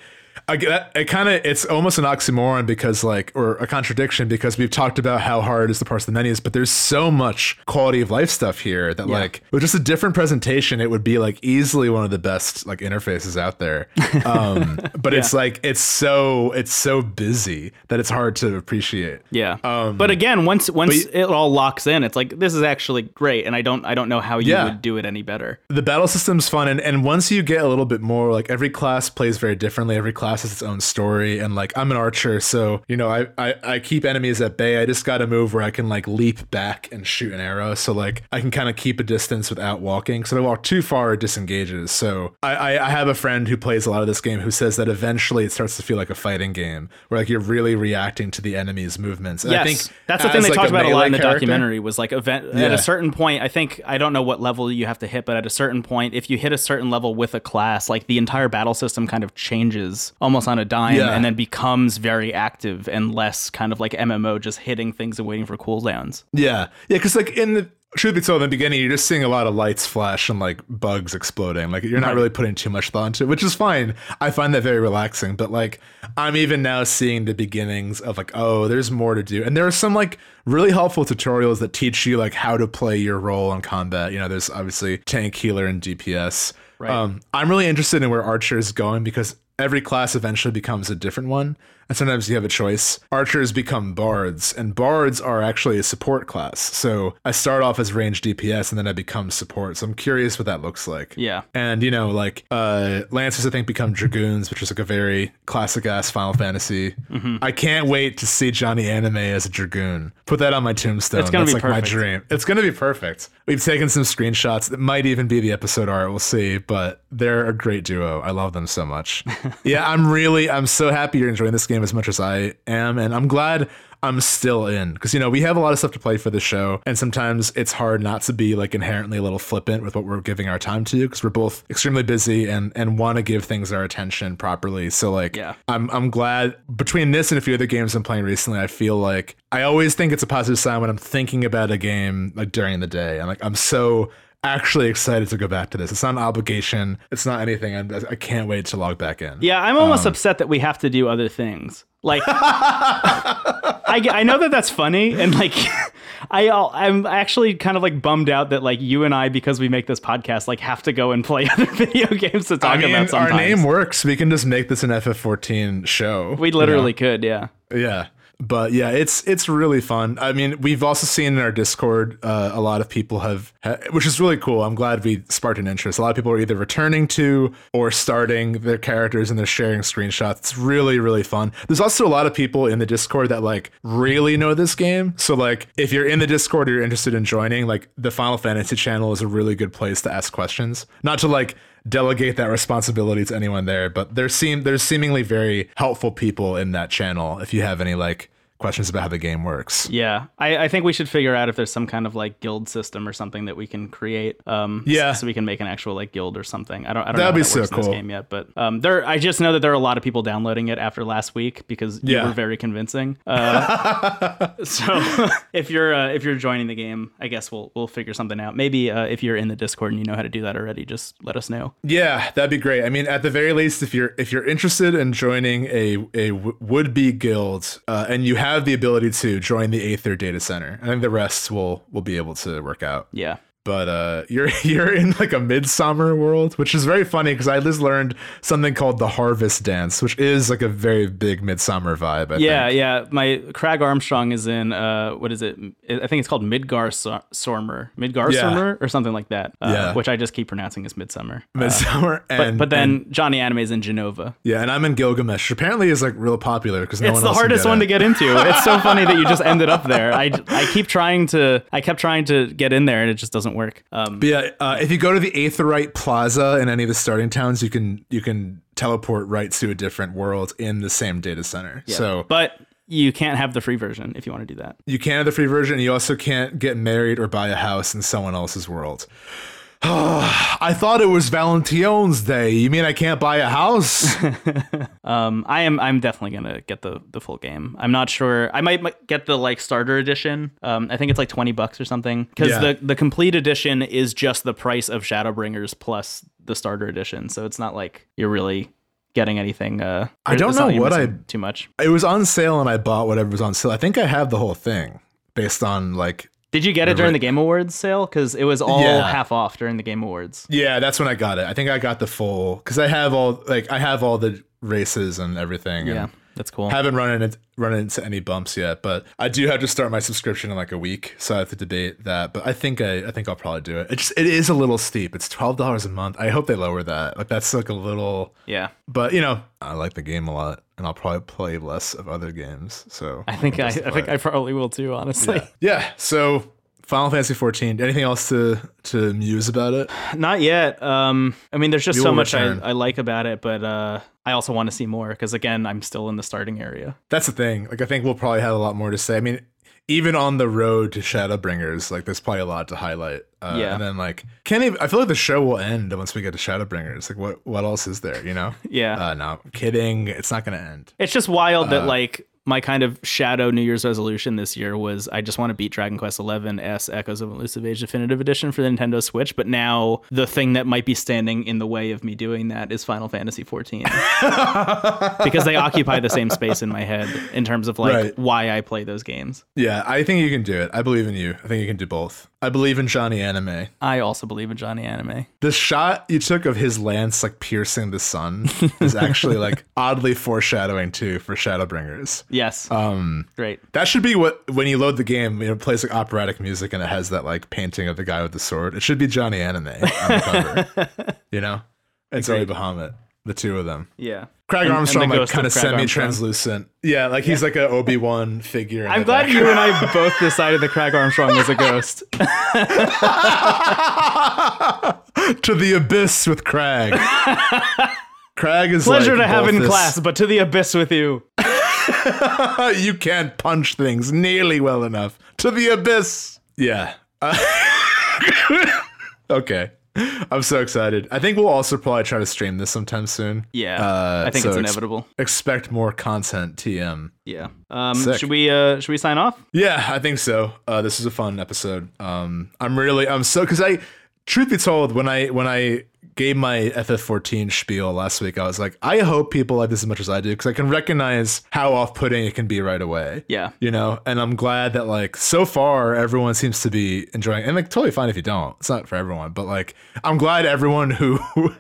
I get it kind of it's almost an oxymoron because like or a contradiction because we've talked about how hard is the parse the menus, but there's so much quality of life stuff here that like with just a different presentation, it would be like easily one of the best like interfaces out there. Um, but it's like it's so it's so busy that it's hard to appreciate. Yeah. Um, but again, once once y- it all locks in, it's like this is actually great, and I don't I don't know how you Yeah. would do it any better. the battle system's fun and, and once you get a little bit more like every class plays very differently every class has its own story and like i'm an archer so you know i i, I keep enemies at bay i just got a move where i can like leap back and shoot an arrow so like i can kind of keep a distance without walking so if i walk too far it disengages so I, I i have a friend who plays a lot of this game who says that eventually it starts to feel like a fighting game where like you're really reacting to the enemy's movements and yes, i think that's the thing they like, talked about a lot in the character- documentary. Was like event at a certain point. I think I don't know what level you have to hit, but at a certain point, if you hit a certain level with a class, like the entire battle system kind of changes almost on a dime, Yeah. and then becomes very active and less kind of like MMO, just hitting things and waiting for cooldowns. Yeah, yeah, because like in the truth be told, in the beginning, you're just seeing a lot of lights flash and like bugs exploding. Like you're not really putting too much thought into it, which is fine. I find that very relaxing. But like I'm even now seeing the beginnings of like, oh, there's more to do, and there are some like really helpful tutorials that teach you like how to play your role in combat. You know, there's obviously tank, healer, and DPS. Right. Um, I'm really interested in where Archer is going because every class eventually becomes a different one. And sometimes you have a choice. Archers become bards, and bards are actually a support class. So I start off as range DPS and then I become support. So I'm curious what that looks like. Yeah. And you know, like uh Lancers I think become Dragoons, which is like a very classic ass Final Fantasy. Mm-hmm. I can't wait to see Johnny Anime as a Dragoon. Put that on my tombstone. It's gonna That's be like my dream. It's gonna be perfect. We've taken some screenshots. It might even be the episode art. We'll see. But they're a great duo. I love them so much. yeah, I'm really I'm so happy you're enjoying this game as much as I am, and I'm glad I'm still in because you know we have a lot of stuff to play for the show, and sometimes it's hard not to be like inherently a little flippant with what we're giving our time to because we're both extremely busy and and want to give things our attention properly. So like, Yeah. I'm I'm glad between this and a few other games I'm playing recently, I feel like I always think it's a positive sign when I'm thinking about a game like during the day. and like I'm so actually excited to go back to this. It's not an obligation. It's not anything. I'm, I can't wait to log back in. Yeah, I'm almost Um, upset that we have to do other things. Like, I, I know that that's funny, and like, I I'm actually kind of like bummed out that like you and I, because we make this podcast, like have to go and play other video games to talk I mean, about. our Sometimes name works. We can just make this an FF14 show. we you know? literally could, yeah. Yeah. But yeah, it's it's really fun. I mean, we've also seen in our Discord uh, a lot of people have, ha- which is really cool. I'm glad we sparked an interest. A lot of people are either returning to or starting their characters and they're sharing screenshots. It's really really fun. There's also a lot of people in the Discord that like really know this game. So like, if you're in the Discord or you're interested in joining, like the Final Fantasy channel is a really good place to ask questions. Not to like delegate that responsibility to anyone there but there seem there's seemingly very helpful people in that channel if you have any like questions about how the game works Yeah, I, I think we should figure out if there's some kind of like guild system or something that we can create. Um, Yeah. so we can make an actual like guild or something. I don't, I don't That'd know how be that so works in this game yet, but um, there, I just know that there are a lot of people downloading it after last week because you Yeah. were very convincing. Uh, so if you're uh, if you're joining the game, I guess we'll we'll figure something out. Maybe uh, if you're in the Discord and you know how to do that already, just let us know. yeah that'd be great i mean at the very least if you're if you're interested in joining a a w- would-be guild uh, and you have the ability to join the aether data center i think the rest will will be able to work out Yeah. But uh, you're you're in like a midsummer world, which is very funny because I just learned something called the Harvest Dance, which is like a very big midsummer vibe. I Yeah, think. yeah. My Crag Armstrong is in uh, what is it? I think it's called Midgar Sor- Sormer, Midgar Yeah. Sormer, or something like that. Uh, Yeah. which I just keep pronouncing as Midsummer. Uh, midsummer, but and but then and- Johnny Anime is in Jenova. yeah, and I'm in Gilgamesh. which Apparently, is like real popular because no it's one the hardest one it. to get into. It's so funny that you just ended up there. I, I keep trying to I kept trying to get in there and it just doesn't work. Um, yeah, uh, if you go to the Aetheryte Plaza in any of the starting towns, you can you can teleport right to a different world in the same data center. So but you can't have the free version if you want to do that. you can't have the free version. You also can't get married or buy a house in someone else's world. I thought it was Valentine's Day. You mean I can't buy a house? Um, I am I'm definitely gonna get the the full game. I'm not sure. I might might get the like starter edition. Um, I think it's like twenty bucks or something because Yeah. the the complete edition is just the price of Shadowbringers plus the starter edition. So it's not like you're really getting anything. Uh, I don't know what I- too much. it was on sale and I bought whatever was on sale. I think I have the whole thing based on like Did you get it during the Game Awards sale? Because it was all Yeah. half off during the Game Awards. yeah, that's when I got it. I think I got the full because I have all like I have all the races and everything. Yeah, and that's cool. haven't run into run into any bumps yet, but I do have to start my subscription in like a week, so I have to debate that. But I think I, I think I'll probably do it. It just it is a little steep. It's twelve dollars a month. I hope they lower that. Like that's like a little, yeah, but you know, I like the game a lot, and I'll probably play less of other games. So I think I, I think I probably will too. Honestly, yeah. So Final Fantasy fourteen. Anything else to to muse about it? Not yet. Um, I mean, there's just You so much I. I like about it, but uh, I also want to see more because again, I'm still in the starting area. That's the thing. Like I think we'll probably have a lot more to say. I mean, even on the road to Shadowbringers, like there's probably a lot to highlight. Uh, Yeah. And then like can't even. I feel like the show will end once we get to Shadowbringers. Like what what else is there? You know? Yeah, Uh, no, I'm kidding. It's not gonna end. it's just wild uh, that like my kind of shadow New Year's resolution this year was I just want to beat Dragon Quest XI S Echoes of Elusive Age Definitive Edition for the Nintendo Switch, but now the thing that might be standing in the way of me doing that is Final Fantasy XIV because they occupy the same space in my head in terms of like Right. why I play those games. Yeah, I think you can do it. I believe in you. I think you can do both. I believe in Johnny Anime. I also believe in Johnny Anime. The shot you took of his lance like piercing the sun is actually like oddly foreshadowing too for Shadowbringers. Yes, Um, great. That should be what when you load the game, you know, it plays like operatic music and it has that like painting of the guy with the sword. It should be Johnny Anime on the cover. you know? And Zoe Bahamut, the two of them. Yeah. Craig And- and Armstrong like kind of of Craig Armstrong. semi-translucent. Yeah, like he's like an Obi-Wan figure. I'm glad back. you and I both decided that Craig Armstrong was a ghost. to the abyss with Crag. Crag is Pleasure like to have both in this- class, but to the abyss with you. you can't punch things nearly well enough. To the abyss. Yeah. Uh, okay. I'm so excited. I think we'll also probably try to stream this sometime soon. Yeah, Uh, I think so it's ex- inevitable. Expect more content, TM. Yeah. Um, Sick. should we uh, should we sign off? Yeah, I think so. Uh, this is a fun episode. Um, I'm really, I'm so because I, truth be told, when I when I gave my FF14 spiel last week, I was like, I hope people like this as much as I do because I can recognize how off-putting it can be right away. Yeah. you know, and I'm glad that like so far everyone seems to be enjoying, it. and like totally fine if you don't. It's not for everyone, but like I'm glad everyone who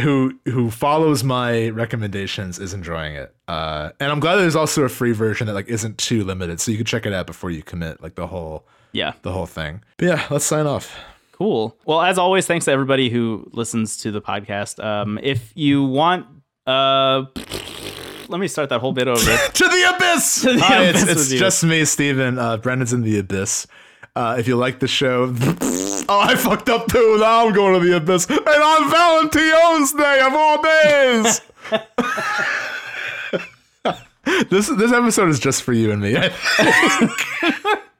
who who follows my recommendations is enjoying it. Uh, and I'm glad there's also a free version that like isn't too limited, so you can check it out before you commit like the whole Yeah. the whole thing. But yeah, let's sign off. Cool. Well, as always, thanks to everybody who listens to the podcast. Um, if you want, uh, let me start that whole bit over. to the abyss. the Hi, abyss it's, it's just me, Steven. Uh, Brendan's in the abyss. Uh, if you like the show, oh, I fucked up too. Now I'm going to the abyss, and on Valentine's Day of all days. this this episode is just for you and me.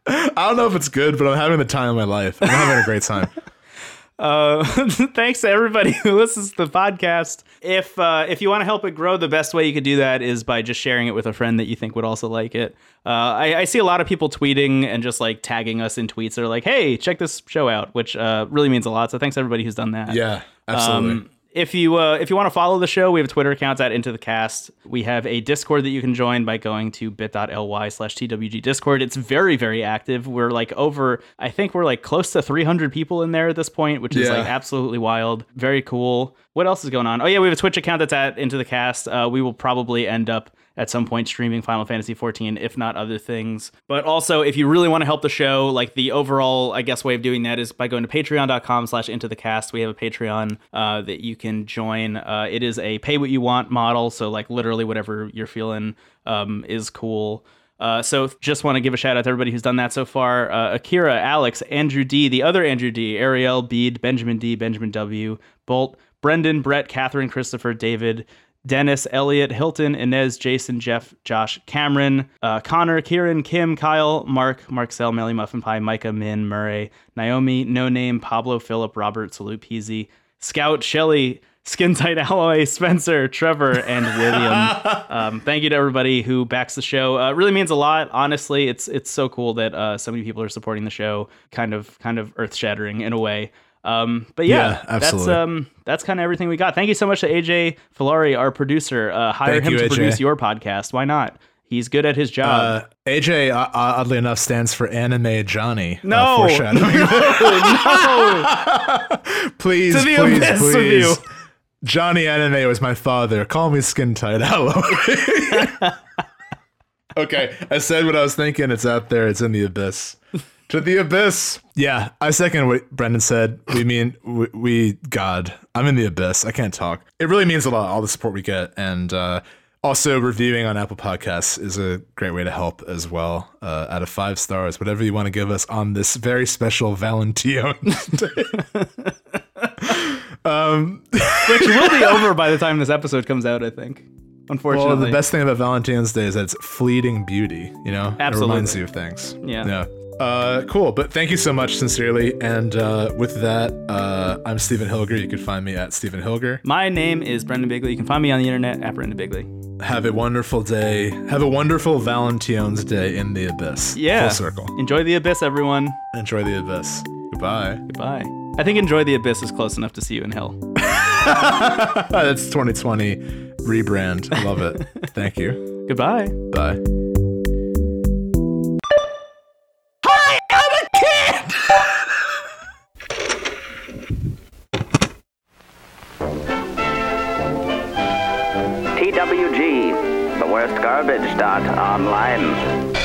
I, don't know if it's good, but I'm having the time of my life. I'm having a great time. Uh, thanks to everybody who listens to the podcast. If uh, if you want to help it grow, the best way you could do that is by just sharing it with a friend that you think would also like it. Uh, I, I see a lot of people tweeting and just like tagging us in tweets that are like, "Hey, check this show out," which uh, really means a lot. So thanks to everybody who's done that. Yeah, absolutely. Um, if you uh, if you want to follow the show, we have Twitter accounts at Into the Cast. We have a Discord that you can join by going to bit.ly slash TWG Discord. It's very, very active. We're like over I think we're like close to 300 people in there at this point, which is Yeah. like absolutely wild. Very cool. What else is going on? Oh yeah, we have a Twitch account that's at Into the Cast. Uh, we will probably end up at some point streaming Final Fantasy 14, if not other things. But also, if you really want to help the show, like the overall, I guess, way of doing that is by going to patreon.com slash into the cast. We have a Patreon uh, that you can join. Uh, it is a pay what you want model. So, like, literally whatever you're feeling um, is cool. Uh, so just want to give a shout out to everybody who's done that so far. Uh, Akira, Alex, Andrew D, the other Andrew D, Ariel, Bede, Benjamin D, Benjamin W, Bolt, Brendan, Brett, Catherine, Christopher, David, Dennis, Elliot, Hilton, Inez, Jason, Jeff, Josh, Cameron, uh, Connor, Kieran, Kim, Kyle, Mark, Marcel, Melly Muffin Pie, Micah, Min, Murray, Naomi, No Name, Pablo, Philip, Robert, Salute Peasy, Scout, Shelly, Skin Tight Alloy, Spencer, Trevor, and William. um, thank you to everybody who backs the show. Uh, it really means a lot. Honestly, it's it's so cool that uh, so many people are supporting the show. Kind of kind of earth shattering in a way. Um, but yeah, Yeah, that's um, that's kind of everything we got. Thank you so much to AJ Filari, our producer. Uh, hire Thank him you, to AJ. produce your podcast. Why not? He's good at his job. Uh, AJ, uh, oddly enough, stands for Anime Johnny. uh, No. foreshadowing. no, please, To the please, please. Johnny Anime was my father. Call me skin tight okay, I said what I was thinking. It's out there. It's in the abyss. To the abyss. Yeah, I second what Brendan said. We mean we, we God. I'm in the abyss. I can't talk. It really means a lot. All the support we get, and uh, also reviewing on Apple Podcasts is a great way to help as well. Uh, out of five stars, whatever you want to give us on this very special Valentine's Day. um, which will be over by the time this episode comes out. I think. Unfortunately, Well, the best thing about Valentine's Day is that it's fleeting beauty. You know, Absolutely. it reminds you of things. Yeah. Yeah. Uh, cool. But thank you so much, sincerely. And uh, with that, uh, I'm Stephen Hilger. You can find me at Stephen Hilger. My name is Brendan Bigley. You can find me on the internet at Brendan Bigley. Have a wonderful day. Have a wonderful Valentine's Day in the abyss. Yeah. Full circle. Enjoy the abyss, everyone. Enjoy the abyss. Goodbye. Goodbye. I think enjoy the abyss is close enough to see you in hell. That's 2020 rebrand. I love it. Thank you. Goodbye. Bye. TWG,